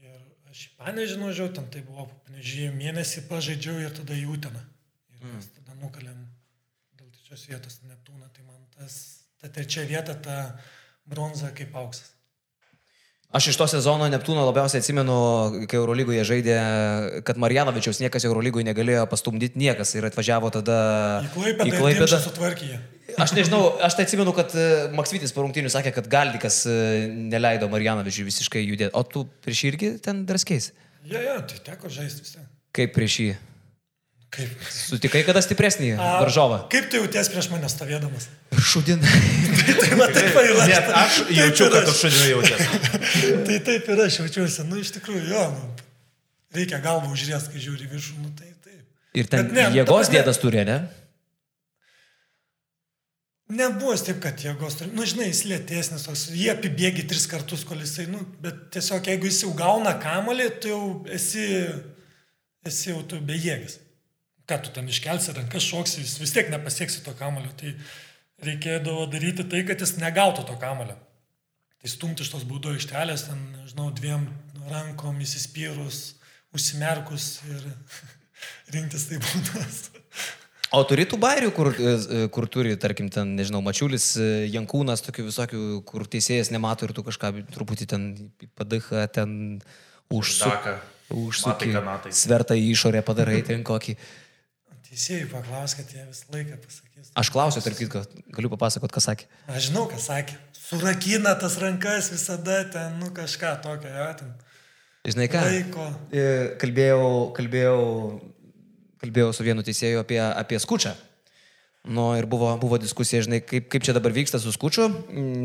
Ir aš į Panežį nuvažiavau, ten tai buvo, panežį mėnesį pažaidžiau ir tada į Uteną. Ir mes tada nukalėm dėl trečios vietos Neptūną, tai man tas, ta trečia vieta, ta bronza kaip auksas. Aš iš to sezono Neptūno labiausiai atsimenu, kai Eurolygoje žaidė, kad Marjanovičiaus niekas Eurolygoje negalėjo pastumdyti niekas ir atvažiavo tada Į Klaipėdą, į Klaipėdą. Sutvarkė. Aš nežinau, aš tai atsimenu, kad e, Maksvitis po rungtynių sakė, kad Galdikas e, neleido Marjanovičiui visiškai judėti. O tu prieš jį irgi ten draskiais? Ja, ja, tai teko žaisti vis tiek. Kaip prieš jį? Kaip? Sutikai kada stipresnį varžovą? Kaip tu jauties prieš mane stovėdamas? Šudin. tai va taip ir aš. Net aš Taip jaučiu, kad tu šudinu jautiesi. tai taip ir aš jaučiuosi, nu iš tikrųjų, jo, nu, reikia galvą užriest, kai žiūri viršų, nu tai taip. Ir ten Bet ne, jėgos dėdas turi, ne? Nebuvo taip, kad jėgos turi, nu žinai, jis lėtesnis, toks, jie apibėgi tris kartus, kol jisai, nu, bet tiesiog jeigu jis jau gauna kamolį, tu jau esi, esi jau tu bejėgis. Ką tu ten iškelsi rankas, šoksi, jis vis tiek nepasieksi to kamolio, tai reikėdavo daryti tai, kad jis negautų to kamolio. Tai stumti iš tos būdo ištelės, ten, nežinau, dviem rankom įsispyrus, užsimerkus ir rinktis tai būdas. O turi tų bairių, kur, e, kur turi, tarkim, ten, nežinau, Mačiulis, e, Jankūnas, tokių visokių, kur teisėjas nemato ir tu kažką truputį ten padaha, ten užsuk, Daka. užsuki, Matai kanatais. svertą į išorę padarai ten kokį. Teisėjai paklaus, kad jie visą laiką pasakys. Aš klausiu, tarp kitko, galiu papasakot, ką sakė. Aš žinau, ką sakė. Surakina tas rankas visada ten, nu kažką tokio, jo, ten. Žinai ką? Laiko. E, Kalbėjau, kalbėjau, kalbėjau su vienu teisėju apie, apie skučią. Nu, ir buvo, buvo diskusija, žinai, kaip, kaip čia dabar vyksta su skučiu,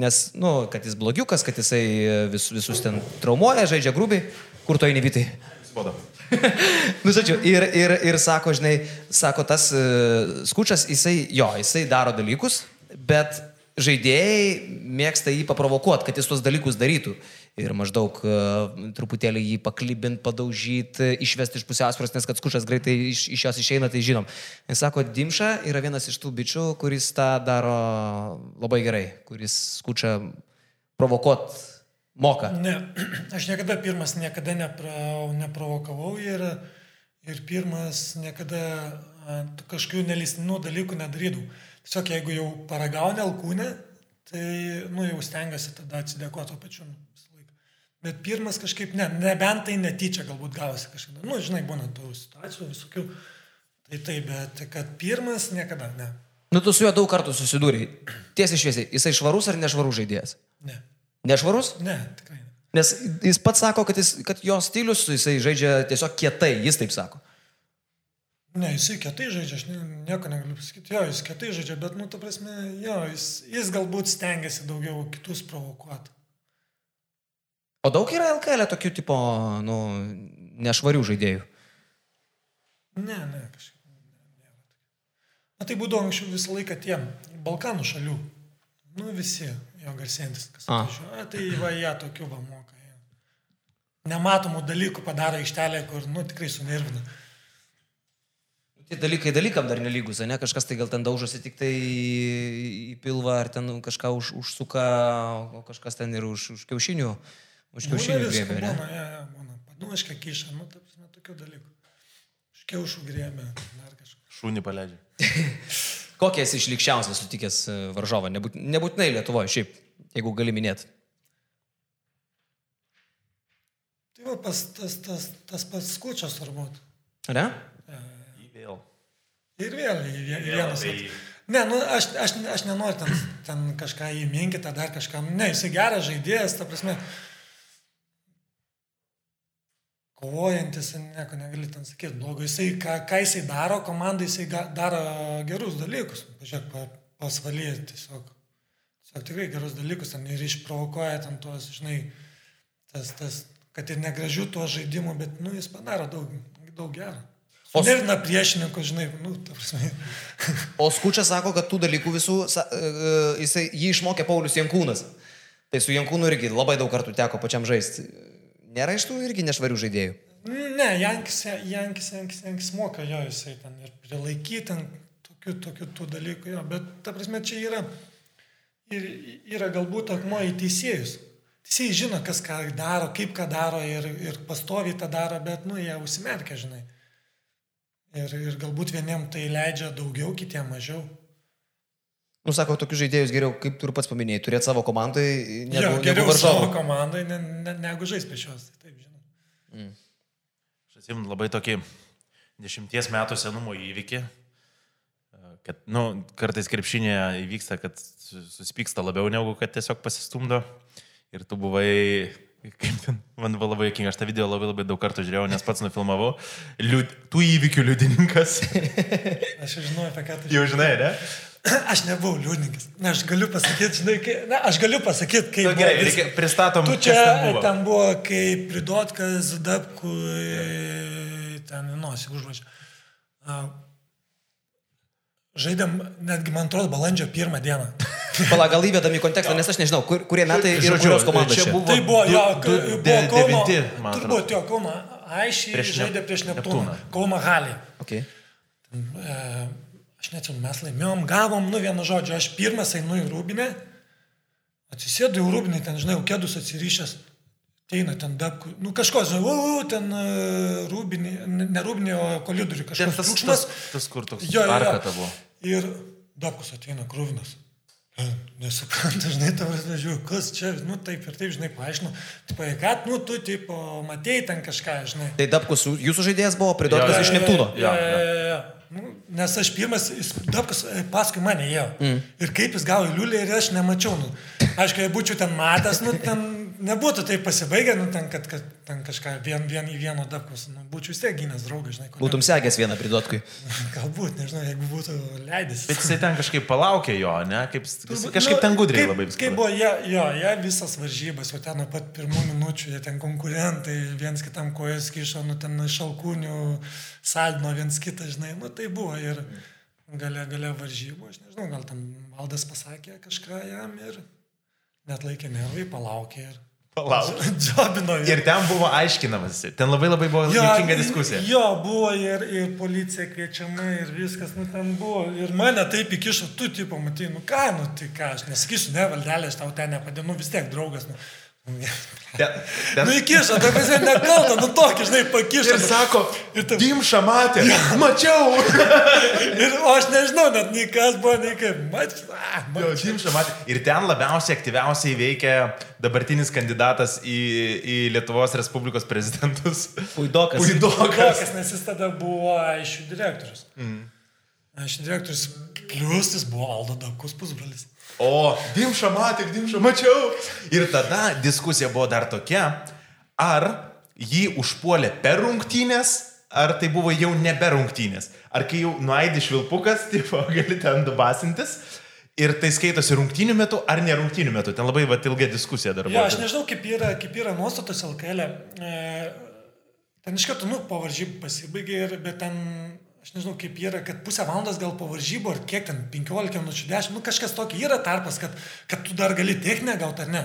nes, nu, kad jis blogiukas, kad jisai vis, visus ten traumuoja, žaidžia grubiai, kur to įnevitai. Spoda. nu, žodžiu, ir, ir, ir sako, žinai, sako, tas uh, skučas, jisai, jo, jisai daro dalykus, bet žaidėjai mėgsta jį paprovokuoti, kad jis tuos dalykus darytų. Ir maždaug uh, truputėlį jį paklybint, padaužyti, išvesti iš pusiausvėros, nes kad skučas greitai iš, iš jos išeina, tai žinom. Jis sako, Dimša yra vienas iš tų bičių, kuris tą daro labai gerai, kuris skučia provokuot moka. Ne, aš niekada pirmas niekada nepra, neprovokavau ir, ir pirmas niekada kažkokių nelistinų dalykų nedarydavau. Tiesiog jeigu jau paragauni alkūnę, tai, nu, jau stengiasi tada atsidėkoti to pačiu nu. Bet pirmas kažkaip, ne, nebent tai netyčia galbūt gavosi kažkada. Nu, žinai, būna tų situacijų visokių. Tai taip, bet kad pirmas niekada, ne. Nu, tu su juo daug kartų susidūrėjai. Tiesiai šviesiai, jisai švarus ar nešvarus žaidėjas? Ne, Nešvarus? ne, tikrai ne. Nes jis pats sako, kad, jis, kad jo stilius, jisai žaidžia tiesiog kietai, jis taip sako. Ne, jisai kietai žaidžia, aš ne, nieko negaliu pasakyti. Jo, jis kietai žaidžia, bet, nu, ta prasme, jo, jis, jis galbūt stengiasi daugiau kitus provokuoti. O daug yra LKL tokių tipo, nu, nešvarių žaidėjų. Ne, ne, kažkaip. ne, tokių. Na tai būdavo anksčiau visą laiką tie Balkanų šalių. Nu, visi jo garsėjantis, kas atvažiuoja. Tai va, jie tokių va moka. Nematomų dalykų padaro ištelę, kur, nu, tikrai sunervina. Tie dalykai dalykam dar nelygus, ne? Kažkas tai gal ten daužosi tik tai į pilvą, ar ten kažką už, užsuka, o kažkas ten ir už, už kiaušinių, už kiaušinių griebė, ne? Būna, ja, ja, būna. Paduoškia kiša, nu, taip, na, tokių dalykų. Iš kiaušų griebė, dar kažką. Šūnį paleidžia. Kokie esi išlikščiausias sutikęs e, varžovą? Nebūt, nebūtinai Lietuvoje, šiaip, jeigu gali minėti. Tai va, pas, tas, tas, tas pats skučias turbūt. Ne? Vėl. Ir vėl į vienas. tai- vat. Ne, nu, aš, aš, aš nenoriu ten, ten kažką įminkyti, dar kažką. Ne, jisai geras žaidėjas, ta prasme. Kovojantis, nieko negali ten sakyti blogo. Jisai, ką, ką jisai daro, komandai jisai ga, daro gerus dalykus. Pažiūrėk, pa, pasvalyje tiesiog. Tiesiog tikrai gerus dalykus ten ir išprovokuoja ten tuos, žinai, tas, tas, kad ir negražių tuo žaidimu, bet, nu, jis padaro daug, daug gero. O nervina priešininkų, žinai, nu, ta prasme. O Skučias sako, kad tų dalykų visų, e, e, jisai, jį išmokė Paulius Jankūnas. Tai su Jankūnu irgi labai daug kartų teko pačiam žaisti. Nėra iš tų irgi nešvarių žaidėjų. Ne, Jankis, Jankis, Jankis, Jankis moka jo, jisai ten ir prilaikyti, ten tokių, tokių tų dalykų, jo, bet ta prasme čia yra, yra galbūt akmuo į teisėjus. Teisėjai žino, kas ką daro, kaip ką daro ir, ir pastoviai tą daro, bet, nu, jie užsimerkia, žinai. Ir, ir galbūt vieniem tai leidžia daugiau, kitiem mažiau. Nu, sako, tokius žaidėjus geriau, kaip tu ir pats paminėjai, turėti savo komandai, negu, jo, negu geriau savo varžovą. komandai, ne, ne, negu žais prieš juos. tai Taip, žinau. Aš atsimenu labai tokį dešimties metų senumo įvykį, kad, nu, kartais krepšinėje įvyksta, kad su- susipyksta labiau negu kad tiesiog pasistumdo. Ir tu buvai, kaip ten, man buvo labai jokinga, aš tą video labai labai daug kartų žiūrėjau, nes pats nufilmavau, liud, tų įvykių liudininkas. Aš jau žinau, apie ką tu Jau žinai, ne? Aš nebuvau liūdninkas. Na, aš galiu pasakyti, žinai, kai, na, aš galiu pasakyti, kaip... Nu, buvo gerai, vis- reikia, pristatom, Tu čia ten buvo. ten buvo, kai pridotkas Dabku ten nuosi užvažiavo. Žaidėm, netgi man atrodo, balandžio pirmą dieną. Pala, gal įvedam į kontekstą, nes aš nežinau, kur, kurie metai ir Žodžiu, kurios komandos čia buvo- Tai buvo du- jo, du- buvo de- Kauno, devinti, man atrodo. turbūt jo, Kauno Aišiai Prieš žaidė prieš Neptūną. Neptūną. Kauno Halį. Okay. E, aš neatsimenu, mes laimėjom, gavom, nu vienu žodžiu, aš pirmas einu į Rūbinę, atsisėdu į Rūbinę, ten, žinai, kėdus atsirišęs, ateina ten dabku, nu kažko, žinai, u, ten e, Rūbinė, ne Rūbinė, o kolidorių Ten kažkas tas, triukšmas. tas, tas, kur toks Jo, jo, jo. Ir dabkus ateina krūvinas. E, Nesuprantu, žinai, tavo žiūriu, kas čia, nu taip ir taip, žinai, paaiškinu. Tipo, kad, nu tu, tipo, matėjai ten kažką, žinai. Tai Dabkus jūsų žaidėjas buvo, jo, iš Neptūno. Ja, jo. ja, ja, ja. Nu, nes aš pirmas, jis dabkas e, paskui mane ėjo. Mm. Ir kaip jis gavo liulį ir aš nemačiau. Nu. Aišku, jei būčiau ten matęs, nu, ten nebūtų taip pasibaigę, nu, ten, kad, kad ten kažką vien, vien į vieno dabkus. Nu, būčiau vis tiek gynęs draugas, žinai. ko Būtum segęs vieną pridotkui. Galbūt, nežinau, jeigu būtų leidęs. Bet jisai ten kažkaip palaukė jo, ne? Kaip, Turbūt, kažkaip ten gudriai kaip, labai Kaip buvo, jie, jo, jie visas varžybas, jau ten nuo pat pirmų minučių, jie ten konkurentai, viens kitam kojas kišo, nu ten iš alkūnių, saldino viens kitą, žinai, nu tai buvo ir gale, gale varžybų, aš nežinau, gal tam valdas pasakė kažką jam ir net laikė nervai, palaukė ir... Palaukė. Džobino Ir ten buvo aiškinamas. Ten labai labai buvo juokinga diskusija. Jo, buvo ir, ir policija kviečiama ir viskas, nu ten buvo. Ir mane taip įkišo, tu tipo, matai, nu ką, nu tai ką, aš nesakysiu, ne, valdelė, aš tau ten nepadėjau, nu vis tiek draugas. Nu. Ten, ten, Nu įkišo, tai pas nekalta, nu tokį, žinai, pakišo. ir sako, ir, ta, Dimša matė, mačiau. ir aš nežinau, net nei kas buvo, nei kaip. Mat, a, Jo, mačiau. Dimša matė. Ir ten labiausiai aktyviausiai veikia dabartinis kandidatas į, į Lietuvos Respublikos prezidentus. Puidokas. Puidokas. Nes jis tada buvo aišių direktorius. Mm. Aišių direktorius, plus jis buvo Aldo Dabkus pusbrolis. O, Dimša matė, Dimša mačiau. Ir tada diskusija buvo dar tokia, ar jį užpuolė per rungtynės, ar tai buvo jau nebe rungtynės. Ar kai jau nuaidi švilpukas, tipo, gali ten dubasintis. Ir tai skaitosi rungtynių metu ar ne rungtynių metu. Ten labai va, ilga diskusija dar buvo. Jo, aš nežinau, kaip yra, kaip yra nuostatos LKL. E, ten iš karto, nu, po varžybų pasibaigė, ir, bet ten, aš nežinau, kaip yra, kad pusę valandos gal po varžybų, ar kiek ten, 15 minučių, 10, nu kažkas tokio yra tarpas, kad, kad tu dar gali techninę gauti ar ne.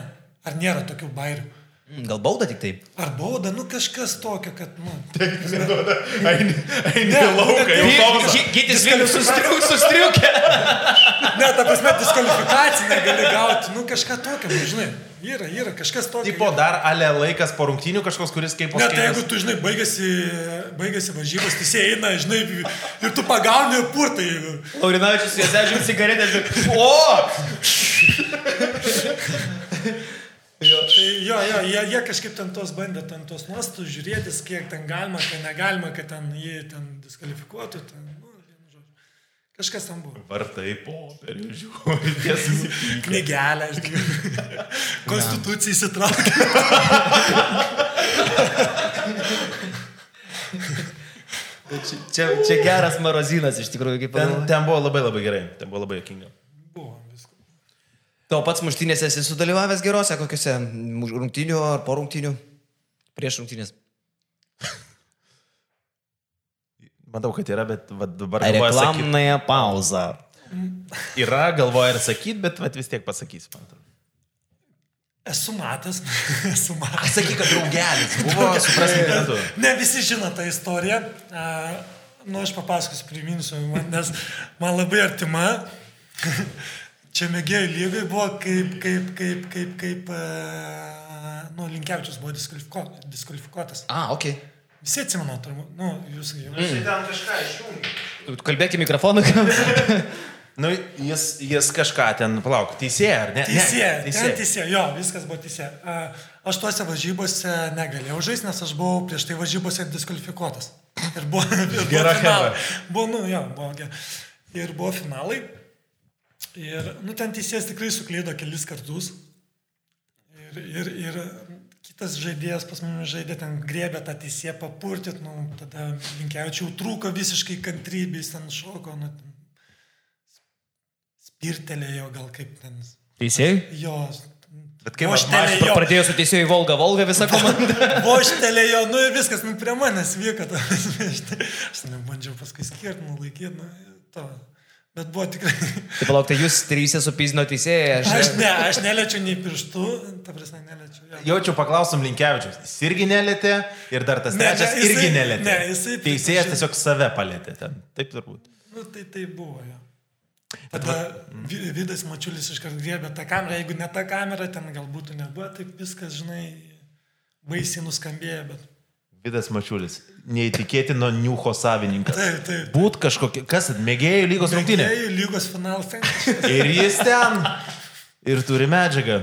Ar nėra tokių bairių? Gal bauda tik tai? Ar bauda, nu kažkas tokio, kad, nu. Eini, eini Ne, lauką, nu, jau tai- pauzą. Gytis Vilnius sustriukė. Ne, ta prasme, diskvalifikacinę gali gauti, nu kažką tokio, nu, žinai. Yra, yra, kažkas tokio. Tipo, dar ale laikas po rungtynių kažkoks, kuris kaip Net tai jeigu tu, žinai, baigėsi, baigėsi varžybos, tai eina, žinai, ir tu pagauni ir purtai. Laurinavičius jas ežiūri cigaretę ir... O! Tai jo, jo, jie, jie kažkaip ten tos bandė, ten tos nuostų žiūrėtis, kiek ten galima, kiek negalima, kad ten jį ten diskvalifikuotų. Ten, nu. Kažkas ten buvo. Vartai popierių žiūri, tiesą. Knygelę, žinai. Konstitucija įsitraukė. Čia, čia geras marozinas iš tikrųjų, kaip Ten, ten buvo labai labai gerai, ten buvo labai jokinga. Tau pats muštynėse esi sudalyvavęs gerose kokiuose rungtynių ar po rungtynių? Prieš rungtynės. Matau, kad yra, bet va, dabar galvoju sakyt. Pauzą. Yra, galvoju ir sakyt, bet va, vis tiek pasakysiu. man atrodo. Esu matęs, esu matęs. Sakyk, kad draugelis buvo, supraskim, kad tu. Ne visi žino tą istoriją. A, nu, aš papasakosiu, priminsiu, man, nes man labai artima. Čia mėgėjų lygai buvo kaip, kaip, kaip, kaip, kaip, uh, nu, Linkevičius buvo diskvalifiko, diskvalifikuotas. A, ok. Visi atsimenu, turbūt, nu, jūs jau. Ten kažką išjungi. Kalbėk į mikrofoną. Nu, jis, jis kažką ten, palauk, teisėja, ar ne? Teisėja, ten teisėja, jo, viskas buvo teisėja. Aš tuose varžybose negalėjau žaisti, nes aš buvau prieš tai varžybose diskvalifikuotas. Ir buvo, ir buvo Gera finalai. Buvo, nu, jo, buvo Ir buvo finalai. Ir, nu, ten teisėjas tikrai suklydo kelis kartus. Ir, ir, ir kitas žaidėjas pas mane žaidė, ten grėbė tą teisėją papurtit, nu, tada linkiaučiau trūko visiškai kantrybės, ten šoko, nu, ten spirtelėjo gal kaip ten. Teisėjai? Jo. Bet kaip aš Pradėjo su teisėjai Volga Volga visą komandą. vožtelėjo, nu ir viskas, nu prie manęs vyko. Aš, tai- aš ten bandžiau paskui skirti, nu laikyti, nu to. Bet buvo tikrai. Tai palauk, tai jūs trysė su pizno teisėjai, Aš aš... ne, aš neliečiu nei pirštų, ta prasme, neliečiu. Jo. Jaučiu, paklausom Linkevičius. Jis irgi nelėtė ir dar tas Ne, ne, trečias jisai- irgi nelėtė. ne, jisai taip Teisėjas žinai. tiesiog save palėtė ten. Taip turbūt. Nu tai tai buvo, jo. Tada Vi- Vidas Mačiulis iškart griebė tą kamerą, jeigu ne ta kamera, ten galbūt nebuvo, taip viskas, žinai, baisiai nuskambėjo, bet. Vidas Mačiulis. Neįtikėtino niucho savininkas. Taip, taip. Būt kažkokia, kas, mėgėjų lygos rungtynė. Mėgėjų lygos finalas. Ir jis ten. Ir turi medžiagą.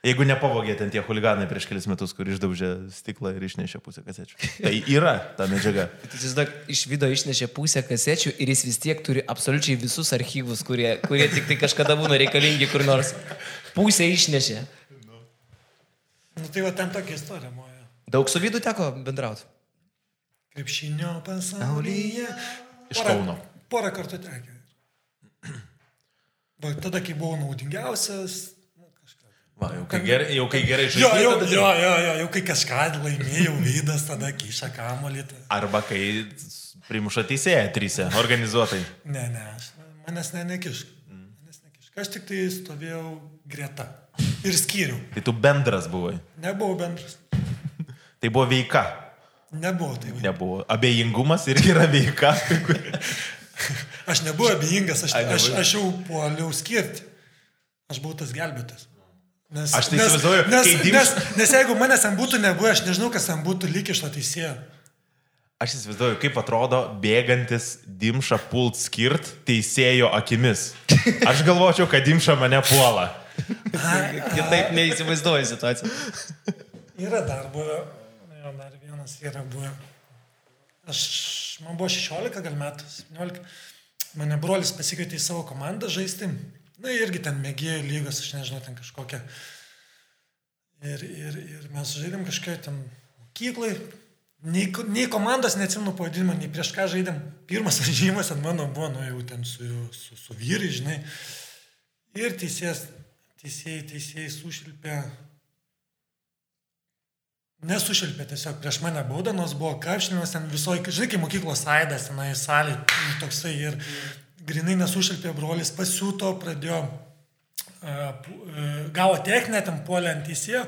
Jeigu nepavogė ten tie huliganai prieš kelis metus, kur išdaužė stiklą ir išnešė pusę kasečių. Tai yra ta medžiaga. Įsivaizduok, iš video išnešė pusę kasečių ir jis vis tiek turi absoliučiai visus archyvus, kurie, kurie tik tai kažkada būna reikalingi kur nors. Pusę išnešė. Nu tai va ten tokia istorija jo. Daug su vidu teko bendrauti. Krepšinio pasaulyje. Iš Porą- Kauno. Porą kartų tekė. Va, tada, kai buvau naudingiausias. nu. Va, jau kai gerai, jau kai gerai Jo, žaidži. jo, tada- jo, jo, jo, jau kai kažką laimėjau, vydas tada kiša kamolį. tai- Arba kai primuša teisėją trysia, organizuotai. Ne, ne, aš, manęs ne, nekišk. Manęs nekišk. Aš tik tai stovėjau greta. Ir skyriau. Tai tu bendras buvai. Nebuvau bendras. Tai buvo veika. Nebuvo tai. Nebuvo. Abejingumas irgi yra veika. Aš nebuvau abejingas, aš, aš, aš jau puoliau skirti. Aš buvau tas gelbėtas. Nes, Aš tai nes, įsivaizduoju, nes, dimš- nes, nes jeigu manęs ten būtų nebuvę, aš nežinau, kas ten būtų lyg iš to teisėjo. Aš įsivaizduoju, kaip atrodo bėgantis Dimša pult skirt teisėjo akimis. Aš galvočiau, kad Dimša mane puola. Kitaip neįsivaizduoju situaciją. Yra dar buvę, jo, dar vienas yra buvę. Aš, man buvo 16 gal metų, 17. Mane brolis pasikvietė į savo komandą žaisti. Na irgi ten mėgėjų lygos, aš nežinau, ten kažkokia. Ir, ir, ir mes žaidėm kažkokią ten mokyklai. Nei, nei komandos neatsimenu pavadinimą, nei prieš ką žaidėm. Pirmas varžymas ant mano buvo, nu jau ten su, su, su vyrai, žinai. Ir teisėjas, teisėjai, teisėjai sušilpė Nesušilpė tiesiog prieš mane baudą, nors buvo kapšninas ten visoji, žinai, kaip mokyklos aidas, tenai salė, toksai ir grinai nesušilpė brolis, pasiūto, pradėjo, pu- uh, gavo techninę, ten puolė ant teisėjo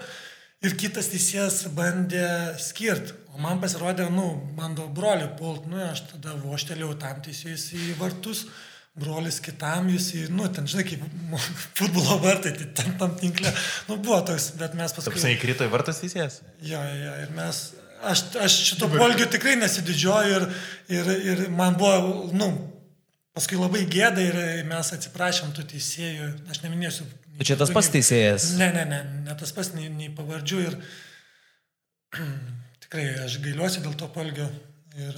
Ir kitas teisėjas bandė skirti. O man pasirodė, nu, bando brolių pult, nu, aš tada voštelėjau tam teisėjus į vartus, brolis kitam, jis į, nu, ten, žinai, kaip futbolo vartai, tai ten tam tinklė, nu, buvo toks, bet mes paskui... Tapsai įkrito į vartas teisėjas? Jo, jo, ir mes, aš, aš šito polgiu tikrai nesididžioju ir, ir, ir man buvo, nu, paskui labai gėda ir mes atsiprašėm tų teisėjų, aš neminėsiu. Tai čia tas pats teisėjas? Ne, ne, ne, ne tas pats nei, nei pavardžių ir tikrai aš gailiuosi dėl to polgio. Ir...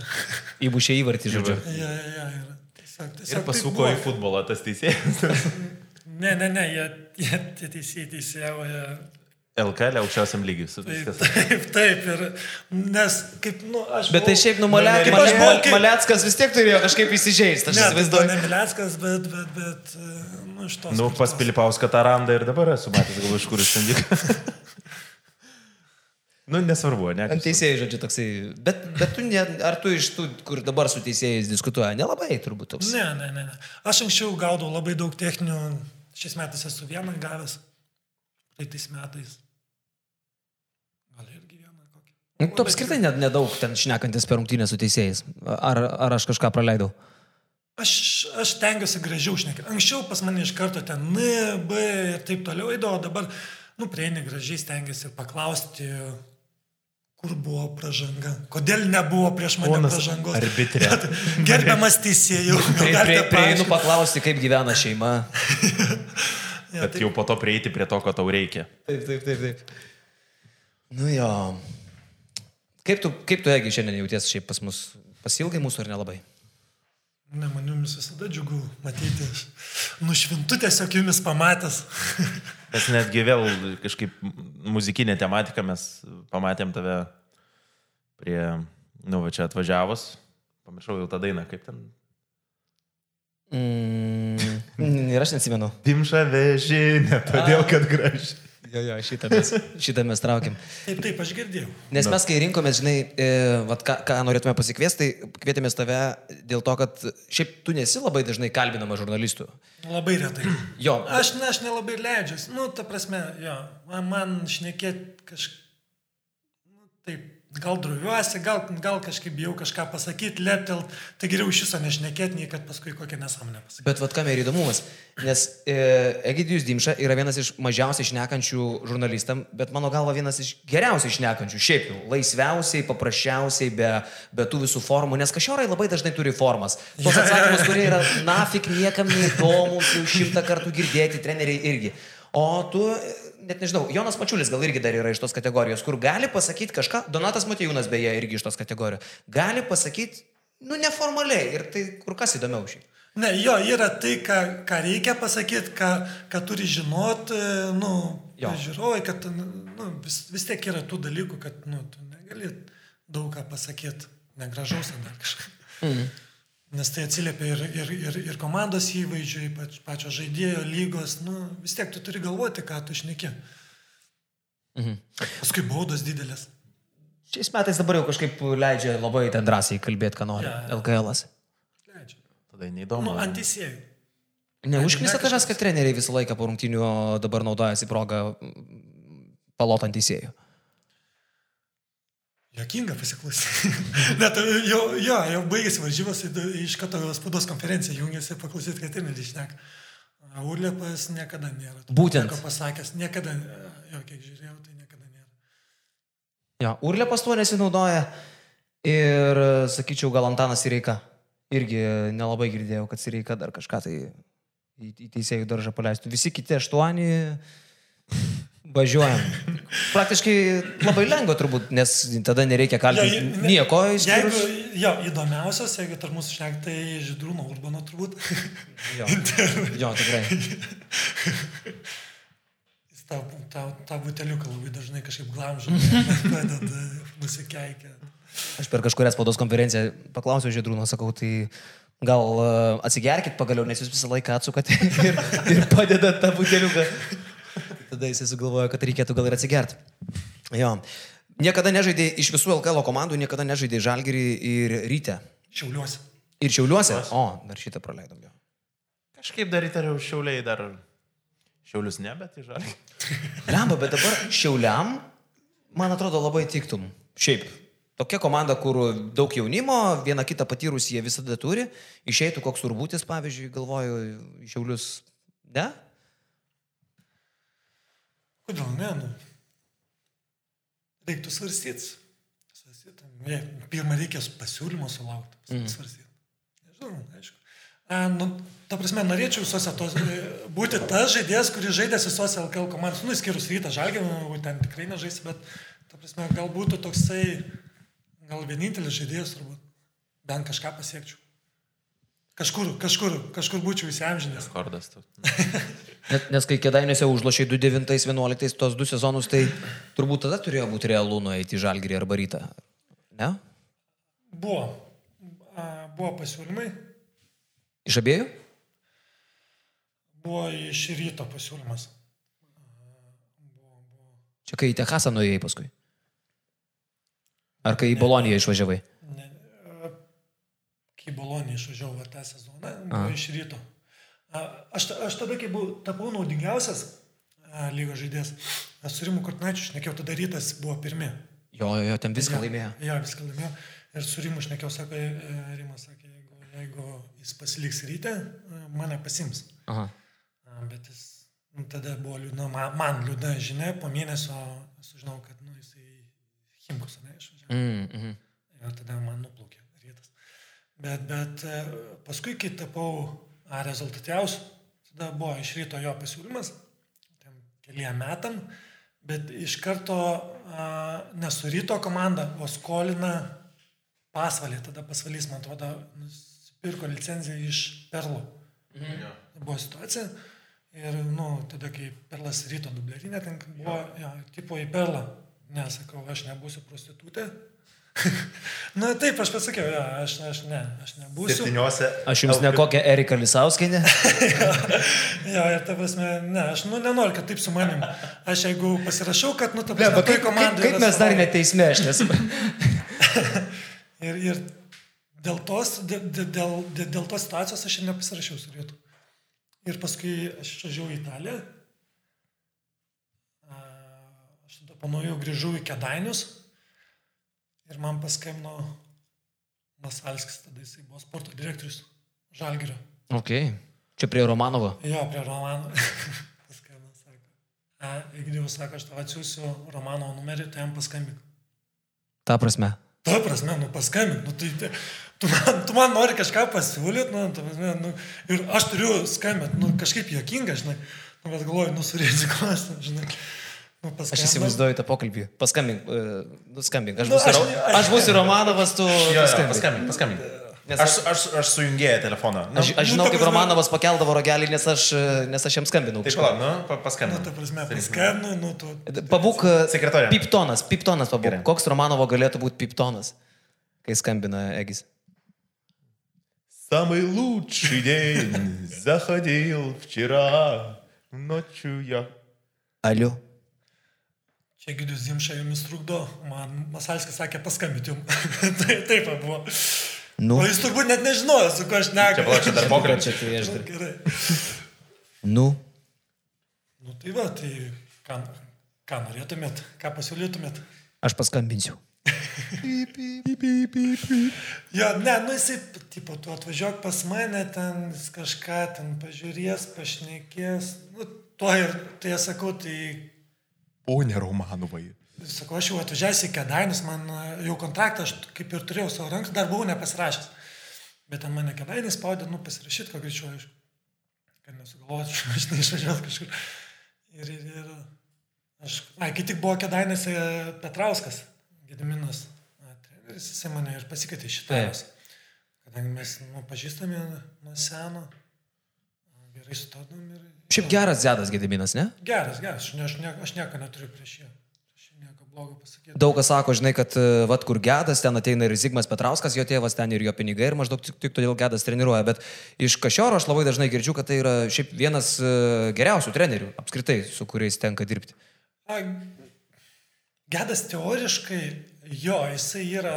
Įbušė įvartį, žodžiu. Ja, ja, ja, ir tiesiog, tiesiog Ir taip pasuko į futbolą tas teisėjas. Ne, ne, ne, jie, jie tie teisėjai teisėjauja. LKL aukščiausiam lygiui. su- Taip, viskas. taip, taip, ir nes kaip, nu, aš. Bet tai buvau- šiaip, nu, Kaip Male, aš buvau, kaip- Maleckas vis tiek turėjo kažkaip įsižeisti, aš Ne, tai įsivaizduoju. ne Mileckas, bet, bet, bet, e, nu, iš tos. Nu, pas Pilipauską tą randą ir dabar esu matęs, gal iš kur iš ten vyko. nu, nesvarbu, ne? Ant teisėjų, žodžiu, toksai. Bet, bet tu, ne, ar tu iš tų, kur dabar su teisėjais diskutuoja, nelabai turbūt toks. Ne, ne, ne. Aš anksčiau gaudau labai daug techninių, šiais metais esu vieną gavęs, praeitais metais. Gal irgi vieną kokį. Nu, Tu apskritai net nedaug ten šnekantis per rungtynę su teisėjais. Ar, ar aš kažką praleidau? Aš, aš tengiuosi gražiau šnekėti. Anksčiau pas mane iš karto ten N, B ir taip toliau eidavo, dabar, nu, prieini gražiai stengiuosi paklausti, kur buvo pražanga, kodėl nebuvo prieš mane Ponas pražangos. arbitre. Gerbiamas teisėjų, Prie, prie, prieinu paklausti, kaip gyvena šeima. Ja, Bet jau po to prieiti prie to, ko tau reikia. Taip, taip, taip, taip. Nu jo. Kaip tu, kaip tu, Egi, šiandien jauties šiaip pas mus? Pasilgai mūsų ar nelabai? Ne, man jumis visada džiugu matyti. Nušvintu tiesiog jumis pamatęs. Mes netgi vėl kažkaip muzikinė tematika, mes pamatėm tave prie, nu, va čia atvažiavus. Pamiršau jau tą dainą, kaip ten. Mm, ir aš neatsimenu. Dimša vežinė, todėl kad graži. Jo, jo, šitą mes, šitą mes traukiam. Taip, taip, aš girdėjau. Nes mes, kai rinkomės, žinai, e, vat, ką, ką norėtume pasikviesti, tai kvietėmės tave dėl to, kad šiaip tu nesi labai dažnai kalbinama žurnalistų. Labai retai. Jo. Aš, ne, aš nelabai leidžiuosi. Nu, ta prasme, jo, man, man šnekėti kažkaip, nu, taip, gal druviuosi, gal, gal kažkaip bijau kažką pasakyti, leptelt, tai geriau iš viso nešnekėti, nei kad paskui kokią nesąmonę pasakyti. Bet vad kam ir įdomumas, nes e, Egidijus Dimša yra vienas iš mažiausiai šnekančių žurnalistam, bet mano galva vienas iš geriausiai šnekančių, šiaip jau, laisviausiai, paprasčiausiai, be, be tų visų formų, nes kažiorai labai dažnai turi formas. Tos atsakymus, kurie yra nafik niekam neįdomus, jau šimtą kartų girdėti, treneriai irgi. O tu, net nežinau, Jonas Mačiulis gal irgi dar yra iš tos kategorijos, kur gali pasakyti kažką, Donatas Matijūnas beje irgi iš tos kategorijos, gali pasakyti, nu, neformaliai ir tai kur kas įdomiau šiaip. Ne, jo, yra tai, ką, ką reikia pasakyti, ką, ką turi žinoti, nu, Jo. žiūrovai, kad nu, vis, vis tiek yra tų dalykų, kad nu, tu negali daug ką pasakyti, negražaus ar kažką. Mhm. Nes tai atsiliepia ir, ir, ir, ir komandos įvaizdžiui, pač, pačio žaidėjo lygos, nu, vis tiek tu turi galvoti, ką tu šneki. Mhm. Paskui baudos didelės. Šiais metais dabar jau kažkaip leidžia labai ten drąsiai kalbėti, ką nori. Jo, jo. LKL. -as. Leidžia. Tada neįdomu. Nu, ant teisėjų. Neužknisa Ne, tavęs, kad treneriai visą laiką po rungtinių dabar naudojasi progą palotant teisėjų. Jokinga pasiklausyti. Net jau, jo, jau baigėsi varžybos, tai iš karto spaudos konferencija jungiasi paklausyti, kad ir neišneka. Urlepas niekada nėra. Būtent. nieko pasakęs, niekada, jo, kiek žiūrėjau, tai niekada nėra. Jo, Urlepas tuo nesinaudoja ir, sakyčiau, gal Antanas Sireika. Irgi nelabai girdėjau, kad Sireika dar kažką tai į, į teisėjų daržą paleistų. Visi kiti aštuoni važiuojam. Praktiškai labai lengva turbūt, nes tada nereikia kalbėti ne- nieko Jeigu, išskyrus. jo, įdomiausias, jeigu tarp mūsų šneka, tai Židrūno Urbano turbūt. Jo, jo, tikrai. Jis tą, tą, tą buteliuką labai dažnai kažkaip glamžo, padeda nusikeikia. Aš per kažkurią spaudos konferenciją paklausiau Žydrūno, sakau, tai gal e, atsigerkit pagaliau, nes jūs visą laiką atsukate ir, ir padedat tą buteliuką. Tada jis sugalvojo, kad reikėtų gal ir atsigerti. Jo. Niekada nežaidė iš visų LKL komandų, niekada nežaidė Žalgirį ir Ryte. Šiauliuosi. Ir Šiauliuose. O, dar šitą praleidom jo. Kažkaip dar įtariau šiauliai dar. Šiaulius ne, bet į žalį. Lemba, bet dabar Šiauliam man atrodo, labai tiktum. Šiaip. Tokia komanda, kur daug jaunimo, vieną kitą patyrusį jie visada turi. Išeitų koks turbutis, pavyzdžiui, galvoju, Šiaulius. Ne? Kodėl ne? Nu, reiktų svarstyti. Svarstyti. Ne, pirmą reikės pasiūlymo sulaukti. Mm. Svarstyti. Nežinau, aišku. A, nu, ta prasme, norėčiau visose tos, e, būti tas žaidėjas, kuris žaidės visose LKL komandos, nu, išskyrus rytą žalgį, nu, ten tikrai nežaisi, bet, ta prasme, gal būtų toksai, gal vienintelis žaidėjas turbūt, bent kažką pasiekčiau. Kažkur, kažkur, kažkur būčiau įsiamžinęs. Kordas. tu. Nes, nes kai kėdainėse užlošiai 2009-2011 tos du sezonus, tai turbūt tada turėjo būti realu nueiti į žalgyrį arba rytą. Ne? Buvo, a, buvo pasiūlymai, Iš abiejų? buvo iš ryto pasiūlymas. Čia kai į Techasą nuėjai paskui. Ar kai į Boloniją išvažiavai? Ne, a, kai Bolonį išvažiavau va, tą sezoną, buvo iš ryto. Aš, aš tada, kai buvau, tapau naudingiausias lygos žaidėjas, su Rimu Kortnačiu šnekėjau, tada rytas buvo pirmi. Jo, jo, ten viską laimėjo. Jo, viską laimėjo. Ir su Rimu šnekėjau, sako, e, Rimas sakė, jeigu, jeigu jis pasiliks ryte, e, mane pasims. Aha. Bet jis nu, tada buvo liūdna, man, man liūdna žinia, po mėnesio sužinau, kad nu, jisai Himkus, ne, išvažiavo. Mm, mm. Ir tada man nuplaukė rytas. Bet, bet e, paskui, kai tapau a, rezultatyviausiu, tada buvo iš ryto jo pasiūlymas, ten keliem metam, bet iš karto a, nesu ryto komanda, o skolina pasvalį, tada pasvalys, man atrodo, nusipirko licenciją iš Perlo. Jo. Buvo situacija. Ir, nu, tada, kai Perlas ryto dublerinė, ten buvo, jo, tipo į Perlą. Nesakau, aš nebūsiu prostitutė. Na taip, aš pasakiau, jo, aš, aš ne, aš nebūsiu. Septyniose. Aš jums ne kokią Eriką Lisauskinę. Jo, ir ta prasme, ne, aš nu, nenoriu, kad taip su manim. Aš jeigu pasirašau, kad, nu, ta Ne, prasme, toj kaip, kaip, komandai kaip yra mes dar neteisme, aš nesu. Ir, ir dėl, tos, dėl, dėl, dėl, tos situacijos aš ir nepasirašiau su Rietu. Ir paskui aš išvažiavau į Italiją. Aš tada panuojau, grįžau į Kedainius. Ir man paskambino Masalskis, tada jisai buvo sporto direktorius Žalgirio. Ok. Čia prie Romanovo. Jo, prie Romano. paskambino, sako. Egidijus sako, aš tau atsiųsiu Romano numerį, tai jam paskambink. Ta prasme. Ta prasme, nu paskambink, nu tai, tai tu, man, tu man nori kažką pasiūlyti, nu, prasme, nu, ir aš turiu skambinti, nu kažkaip juokinga, žinai, nu, bet galvoju, nu surizikuosiu, žinai. Nu, Aš paskambinau. įsivaizduoju tą pokalbį. Paskambink, uh, nuskambink. Aš Nu, būsiu, aš Ro- ne- aš- aš būsiu Romanovas, tu... Jo, jo, paskambink. paskambink, paskambink. Nes Aš, aš, aš sujungėjau telefoną. Nu, Aš, aš nu, žinau, ta kaip prasme- Romanovas pakeldavo rogelį, nes aš, e, nes aš jam skambinau. Taip, kažkada. pala, nu, pa- Nu, paskambink. ta prasme, paskambinau, nu, tu. Pabūk. e, Sekretorė. Piptonas, piptonas pabūk. Gerai. Koks Romanovo galėtų būti piptonas, kai skambina Egis? Самый лучший день заходил вчера ночью я. Aliu. Čia Gidus Zimša jumis trukdo, man Masalskis sakė paskambinti jums. tai taip buvo. Nu, O jis turbūt net nežinojo, su kuo aš negaliu. čia dar pokalbis. čia tai aš dar. Gerai. Nu, Nu tai va, tai ką, ką norėtumėt, ką pasiūlytumėt? aš paskambinsiu. Jo, ne, nu jisai, tipo, tu atvažiuok pas mane, ten kažką ten pažiūrės, pašnekės. Nu, to ir, tai aš sakau, tai, Pone Romanovai. sakau, aš jau atvažiavęs į Kedainius, man e, jau kontraktą aš kaip ir turėjau savo rankas, dar buvau nepasirašęs. Bet ten mane Kedainis spaudė, nu, pasirašyti, ko greičiau, aišku. Kad nesugalvočiau, aš neišvažiuot kažkur. Ir, ir, ir aš, ai, kai tik buvo Kedainis Petrauskas, Gediminas, treneris, jisai mane ir pasikvietė iš šitą. Kadangi mes nu, pažįstame nuo seno, gerai sutardom ir... Šiaip geras Zedas Gediminas, ne? Geras, geras, aš, ne, aš, ne, aš nieko neturiu prieš jį. Daug kas sako, žinai, kad e, vat kur Gedas, ten ateina ir Zigmas Petrauskas, jo tėvas ten ir jo pinigai ir maždaug tik, tik todėl Gedas treniruoja. Bet iš Kašioro aš labai dažnai girdžiu, kad tai yra šiaip vienas e, geriausių trenerių apskritai, su kuriais tenka dirbti. A, Gedas teoriškai, jo, jisai yra,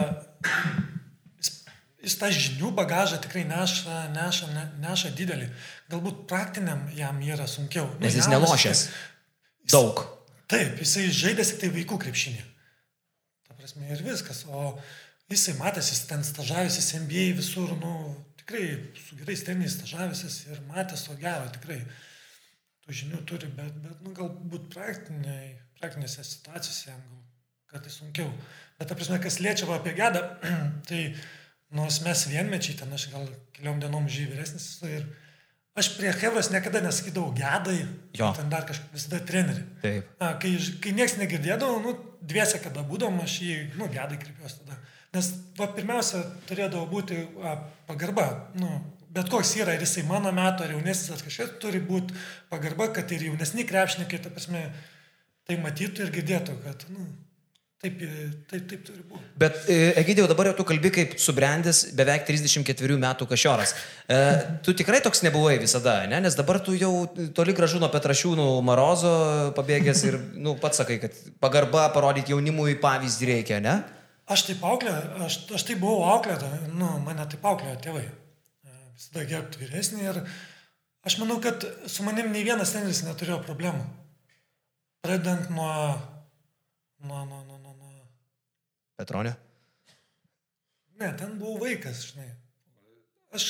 jis, jis tą žinių bagažą tikrai neša, neša, ne, neša didelį. Galbūt praktiniam jam yra sunkiau. Nu, Nes jis jaunas nelošęs. Daug. Taip, jisai žaidė tik tai vaikų krepšinį. prasme, ir viskas. O jisai matęs, jis ten stažavęsis MBA visur, nu, tikrai su gerais treneriais stažavęsis ir matęs, o gero, tikrai tų žinių turi, bet, bet nu, galbūt praktiniai, praktinėse situacijose jam gal kartais sunkiau. Bet, ta prasme, kas liečia apie gedą, tai nors mes vienmečiai, ten aš gal keliom dienom žyviai vyresnis ir aš prie Hevros niekada nesakydavau gedai, Jo. ten dar kažkaip visada treneri. Taip. A, kai, kai niekas negirdėdavo, nu, dviese kada būdom, aš jį, nu, gedai kreipiuosi tada. Nes, va, pirmiausia, turėdavo būti a, pagarba. Nu, bet koks yra, ar jisai mano metų, ar jaunesnis, ar kažkas, turi būti pagarba, kad ir jaunesni krepšininkai, ta prasme, tai matytų ir girdėtų, kad, nu, taip, taip, taip turi būti. Bet, e, Egidėjau, dabar jau tu kalbi kaip subrendęs beveik 34 metų kažioras. E, tu tikrai toks nebuvai visada, ne? Nes dabar tu jau toli gražu nuo Petrašiūnų Marozo pabėgęs ir, nu, pats sakai, kad pagarba parodyti jaunimui pavyzdį reikia, ne? Aš taip auklė, aš, aš taip buvau auklėta, nu, mane taip auklėjo tėvai. E, Visada gerbti vyresnį ir aš manau, kad su manim nei vienas treneris neturėjo problemų. Pradedant nuo, nuo, nuo Petronė. ne, ten buvau vaikas, žinai. Aš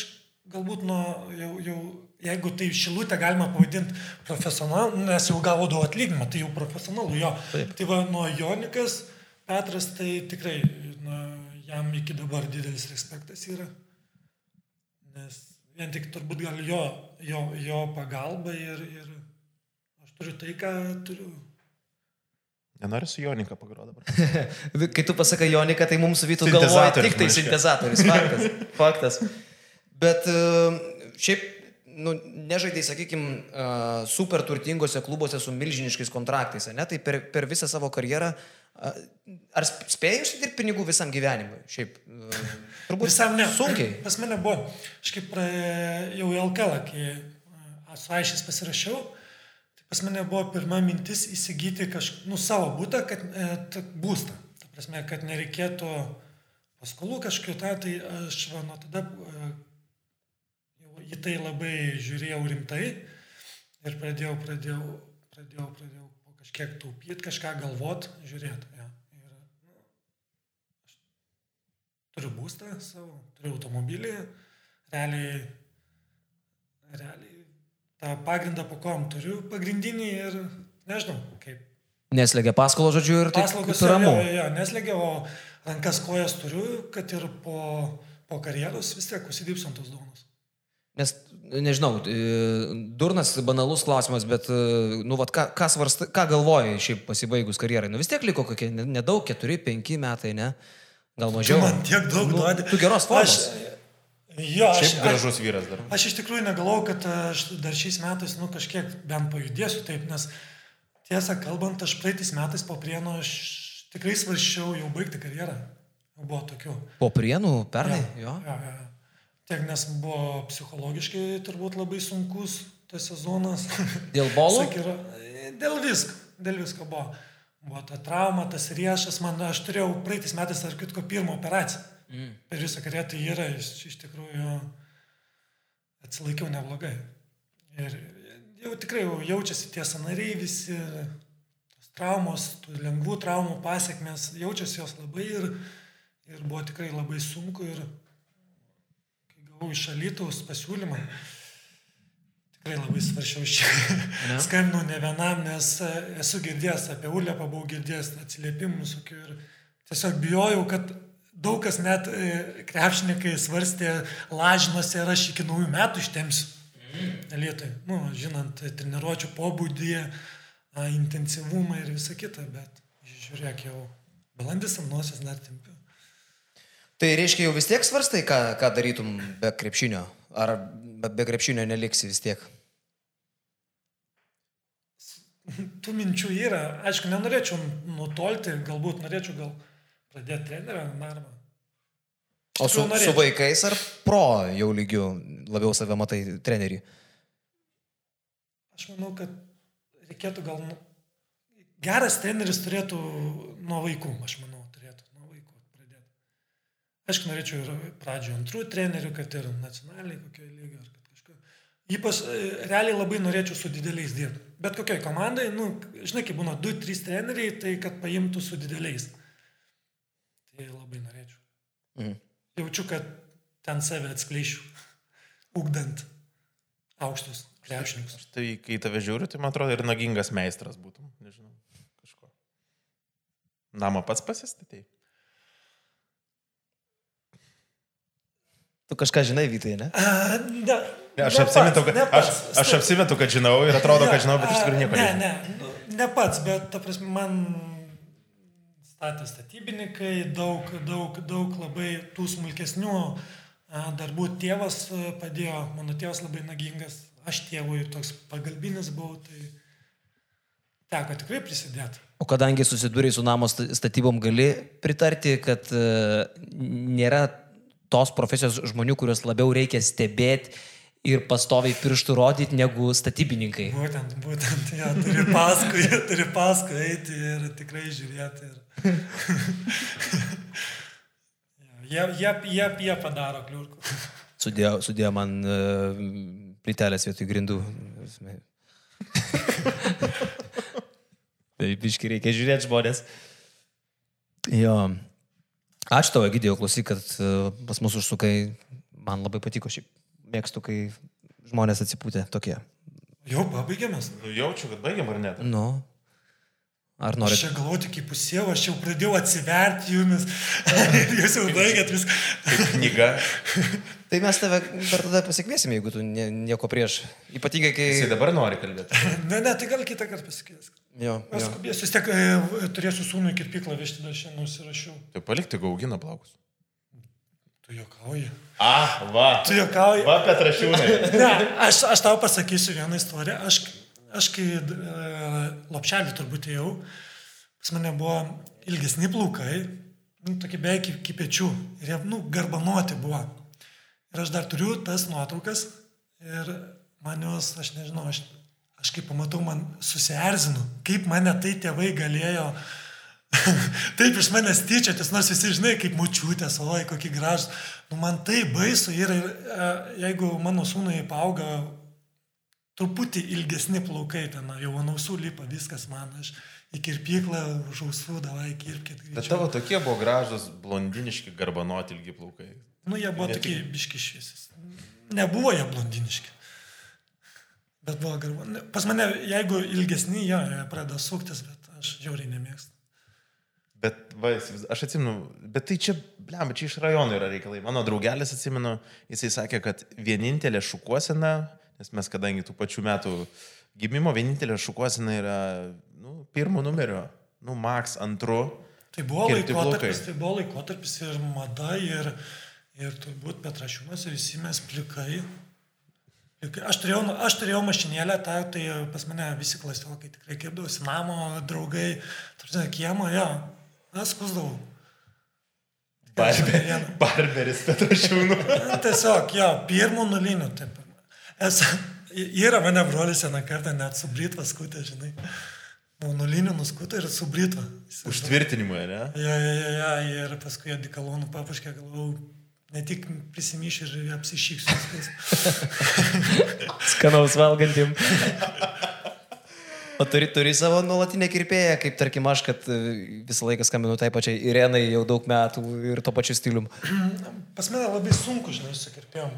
galbūt nuo, jau, jau, jeigu tai šilutę galima pavadinti profesionalu, nes jau gaudavau atlyginimą, tai jau profesionalu jo. Taip. Tai va, nuo Jonikas, Petras, tai tikrai, na, jam iki dabar didelis respektas yra. Nes vien tik turbūt gal jo, jo, jo pagalba ir, ir aš turiu tai, ką turiu. Nenori su Jonika pagroti dabar. Kai tu pasakai Jonika, tai mums vytų galvoja tik tai sintezatorius. Faktas. Faktas. Bet e, šiaip, nu, nežaidai, sakykime, super turtingose klubuose su milžiniškais kontraktais, ne? Tai per, per visą savo karjerą, a, ar sp- spėjai užsidirbti pinigų visam gyvenimui? Šiaip, e, turbūt Visam ne. Sunkiai. Pas mane buvo. Aš kaip jau į LKL, kai su Aišės pasirašiau, pas mane buvo pirma mintis įsigyti kažkokį, nu, savo būtą, kad e, t, būstą. Ta prasme, kad nereikėtų paskolų kažkokio, tą, tai aš va, nuo tada e, į tai labai žiūrėjau rimtai ir pradėjau, pradėjau, pradėjau, pradėjau po kažkiek taupyti, kažką galvot, žiūrėti. Ja. Ir, nu, turiu būstą savo, turiu automobilį, realiai, realiai tą pagrindą po kom turiu, pagrindinį ir nežinau, kaip. Neslegia paskolo žodžiu ir tai Paslaugos kaip ramu. jo, jo, neslegia, o rankas kojas turiu, kad ir po, po karjeros vis tiek užsidirbsiu ant tos duonos. Nes, nežinau, e, durnas, banalus klausimas, bet, e, nu, vat, ką, ką, svarst, ką galvojai šiaip pasibaigus karjerai? Nu, vis tiek liko kokie ne- nedaug, keturi, penki metai, ne? Gal Tu mažiau. man tiek daug Nu, duodi. tu geros formos. Aš, jo, aš, Šiaip gražus vyras dar. Aš iš tikrųjų negalvoju, kad aš dar šiais metais, nu, kažkiek bent pajudėsiu taip, nes tiesą kalbant, aš praeitais metais po prieno aš tikrai svarščiau jau baigti karjerą. Buvo tokių. Po prienų pernai, jo. Jo, jo. Tiek nes buvo psichologiškai turbūt labai sunkus tas sezonas. Dėl? Sakyra, dėl visko, dėl visko buvo. Buvo ta trauma, tas riešas, man, aš turėjau praeitais metais, ar kitko, pirmą operaciją. Mm. Per visą karjerą tai yra, iš, iš tikrųjų atsilaikiau neblogai. Ir jau tikrai jau jaučiasi tie sanariai visi, tos traumos, tų lengvų traumų pasiekmes, jaučiasi jos labai ir, ir buvo tikrai labai sunku ir kai gavau iš alytaus pasiūlymą, tikrai labai svaršiau iš čia. Ne? Vienam, nes esu girdėjęs apie Ulepą, buvau girdėjęs atsiliepimų visokių ir tiesiog bijojau, kad daug kas net e, krepšininkai svarstė lažinuose ir aš iki naujų metų ištemsiu. Lietuvai, nu, žinant treniruočio pobūdį, intensyvumą ir visą kitą, bet žiūrėk jau, balandis ant nosies dar tempiu. Tai reiškia, jau vis tiek svarstai, ką, ką darytum be krepšinio? Ar be, be krepšinio neliksi vis tiek? Tų minčių yra, aišku, nenorėčiau nutolti, galbūt norėčiau gal pradėti trenerio darbą. O su, su vaikais ar pro jau lygių labiau save matai trenerį? Aš manau, kad reikėtų gal... nu- Geras treneris turėtų nuo vaikų, aš manau, turėtų nuo vaikų pradėti. Aišku, norėčiau ir pradžio antrų trenerių, kad ir nacionaliai kokio lygio, ar kad kažko. Ypač e, realiai labai norėčiau su dideliais dirbti. Bet kokiai komandai, nu, žinai, kai būna 2-3 treneriai, tai kad paimtų su dideliais. Tai labai norėčiau. Mhm. Jaučiu, kad ten save atskleišiu, ugdant aukštus krepšininkus. Tai kai tave žiūriu, tai man atrodo ir nagingas meistras būtum. Nežinau, kažko. Namą pats pasistatėjai? Tu kažką žinai, Vytai, ne? A, ne, Ne, aš, ne apsimetu, pats, kad, ne aš, pats. aš apsimetu, kad žinau ir atrodo, kad žinau, bet iš tikrųjų nieko ne, nežinau. ne, nu, ne pats, bet ta prasme, man statė statybininkai, daug, daug, daug labai tų smulkesnių darbų tėvas padėjo, mano tėvas labai nagingas, aš tėvui toks pagalbinis buvau, tai teko tikrai prisidėti. O kadangi susidūrėjai su namo sta- statybom, gali pritarti, kad nėra tos profesijos žmonių, kuriuos labiau reikia stebėti ir pastoviai pirštų rodyti negu statybininkai. Būtent, būtent, ja, turi paskui, turi paskui eiti ir tikrai žiūrėti. Ir... jie, jie, jie, jie padaro kliurkų. Sudėjo, sudėjo man uh, plytelės vietoj grindų. tai biški reikia žiūrėti žmonės. Jo. Ačiū tau, Egidijau, klausyk, kad uh, pas mus užsukai. Man labai patiko šiaip. Mėgstu, kai žmonės atsipūtė tokie. Jau pabaigėmės. Nu, jaučiu, kad baigiam ar ne? Nu. Ar Aš norit? čia galvoju tik kaip pusiau, aš jau pradėjau atsiverti jumis. Jūs jau baigėt viską. Knyga. Tai mes tave dar tada pasikviesime, jeigu tu nie, nieko prieš. Ypatingai, kai... Jisai dabar nori kalbėti. Ne, ne, tai gal kitą kartą pasikvies. Jo, Aš jo. skubėsiu, vis tiek e, turėsiu sūnų į kirpyklą vežti, dar šiandien nusirašiau. Tai palikti gaugina plaukus. Tu juokauji. A, va. Tu juokauji. Va, Petrašiūnai. Ne, aš, aš tau pasakysiu vieną istoriją. Aš, aš kai e, lopšelį turbūt ėjau, pas mane buvo ilgesni plaukai, nu, tokie beveik iki, pečių. Ir jie, nu, garbanuoti buvo. Ir aš dar turiu tas nuotraukas ir man jos, aš nežinau, aš, aš kaip pamatau, man susierzinu, kaip mane tai tėvai galėjo Taip iš manęs tyčiotis, nors visi žinai, kaip mučiutės, oi, kokį gražų. Nu, man tai baisu ir e, jeigu mano sūnui paauga truputį ilgesni plaukai, ten jau ant ausų lipa viskas man, aš į kirpyklą už ausų davai kirpkit. Bet tavo tokie buvo gražus, blondiniški, garbanoti ilgi plaukai. Nu, jie buvo Ne tokie biški šviesis. Nebuvo jie blondiniški. Bet buvo garba. ne, Pas mane, jeigu ilgesni, jie pradeda suktis, bet aš žiauriai nemėgstu. Bet, va, aš atsimenu, bet tai čia, blem, čia iš rajono yra reikalai. Mano draugelis, atsimenu, jisai sakė, kad vienintelė šukuosena, nes mes kadangi tų pačių metų gimimo, vienintelė šukuosena yra, nu, pirmo numerio, nu, max antru. Tai buvo laikotarpis, tai buvo laikotarpis ir mada, ir, ir turbūt Petrašiūnas ir visi mes plikai. Aš turėjau, aš turėjau mašinėlę, tą, tai pas mane visi klasiokai tikrai kirpdavosi, namo draugai, tarsi kiemo, jo, aš skusdavau. Barber, barberis Petrašiūnų. Na, Tiesiog, jo, pirmų nulinių, taip. Esu, yra mane brolis vieną kartą net su britva skutė, žinai. Nu, nulinių nuskutė ir su britva. Užtvirtinimui, ne? Ja, ja, ja, ja, ir paskui adikalonų papuškė, galvau, ne tik prisimyšiu ir apsišyksiu. Skanaus valgantim. O turi, turi savo nuolatinę kirpėją, kaip tarkim aš, kad e, visą laiką skambinu tai pačiai Irenai jau daug metų ir to pačiu stilium. Pas mane labai sunku, žinai, su kirpėjom.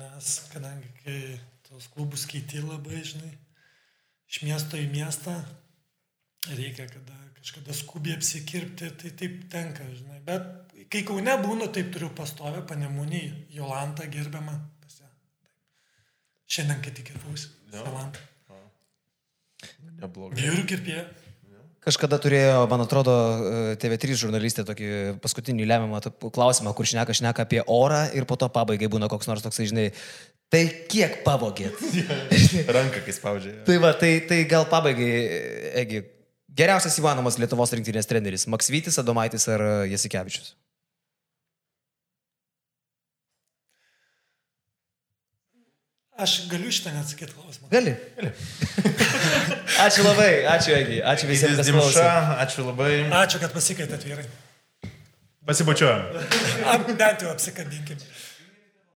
Nes kadangi kai tos klubus keiti labai, žinai, iš miesto į miestą, reikia kada, kažkada skubiai apsikirpti, tai taip tenka, žinai. Bet kai kaune būnu, taip turiu pastovę panemunį, Jolantą gerbiamą. Šiandien, kai tik kirpausi. Jo. Jolantą. Neblogai. Vyrų kirpėja. Kažkada turėjo, man atrodo, e, TV3 žurnalistė tokį paskutinį lemiamą klausimą, kur šneka, šneka apie orą ir po to pabaigai būna koks nors toksai, žinai, tai kiek pavogėt? Ranką, kai spaudžia. tai va, tai, tai gal pabaigai, Egi, geriausias įmanomas Lietuvos rinktinės treneris - Maksvytis, Adomaitis ar Jasikevičius? Aš galiu šitą neatsakyti klausimą. Gali. Gali. ačiū labai, ačiū Egi, ačiū visiems, Dimša, ačiū labai. Ačiū, kad pasikeitėt vyrai. Pasibučiuojam. Bent jau apsikabinkime.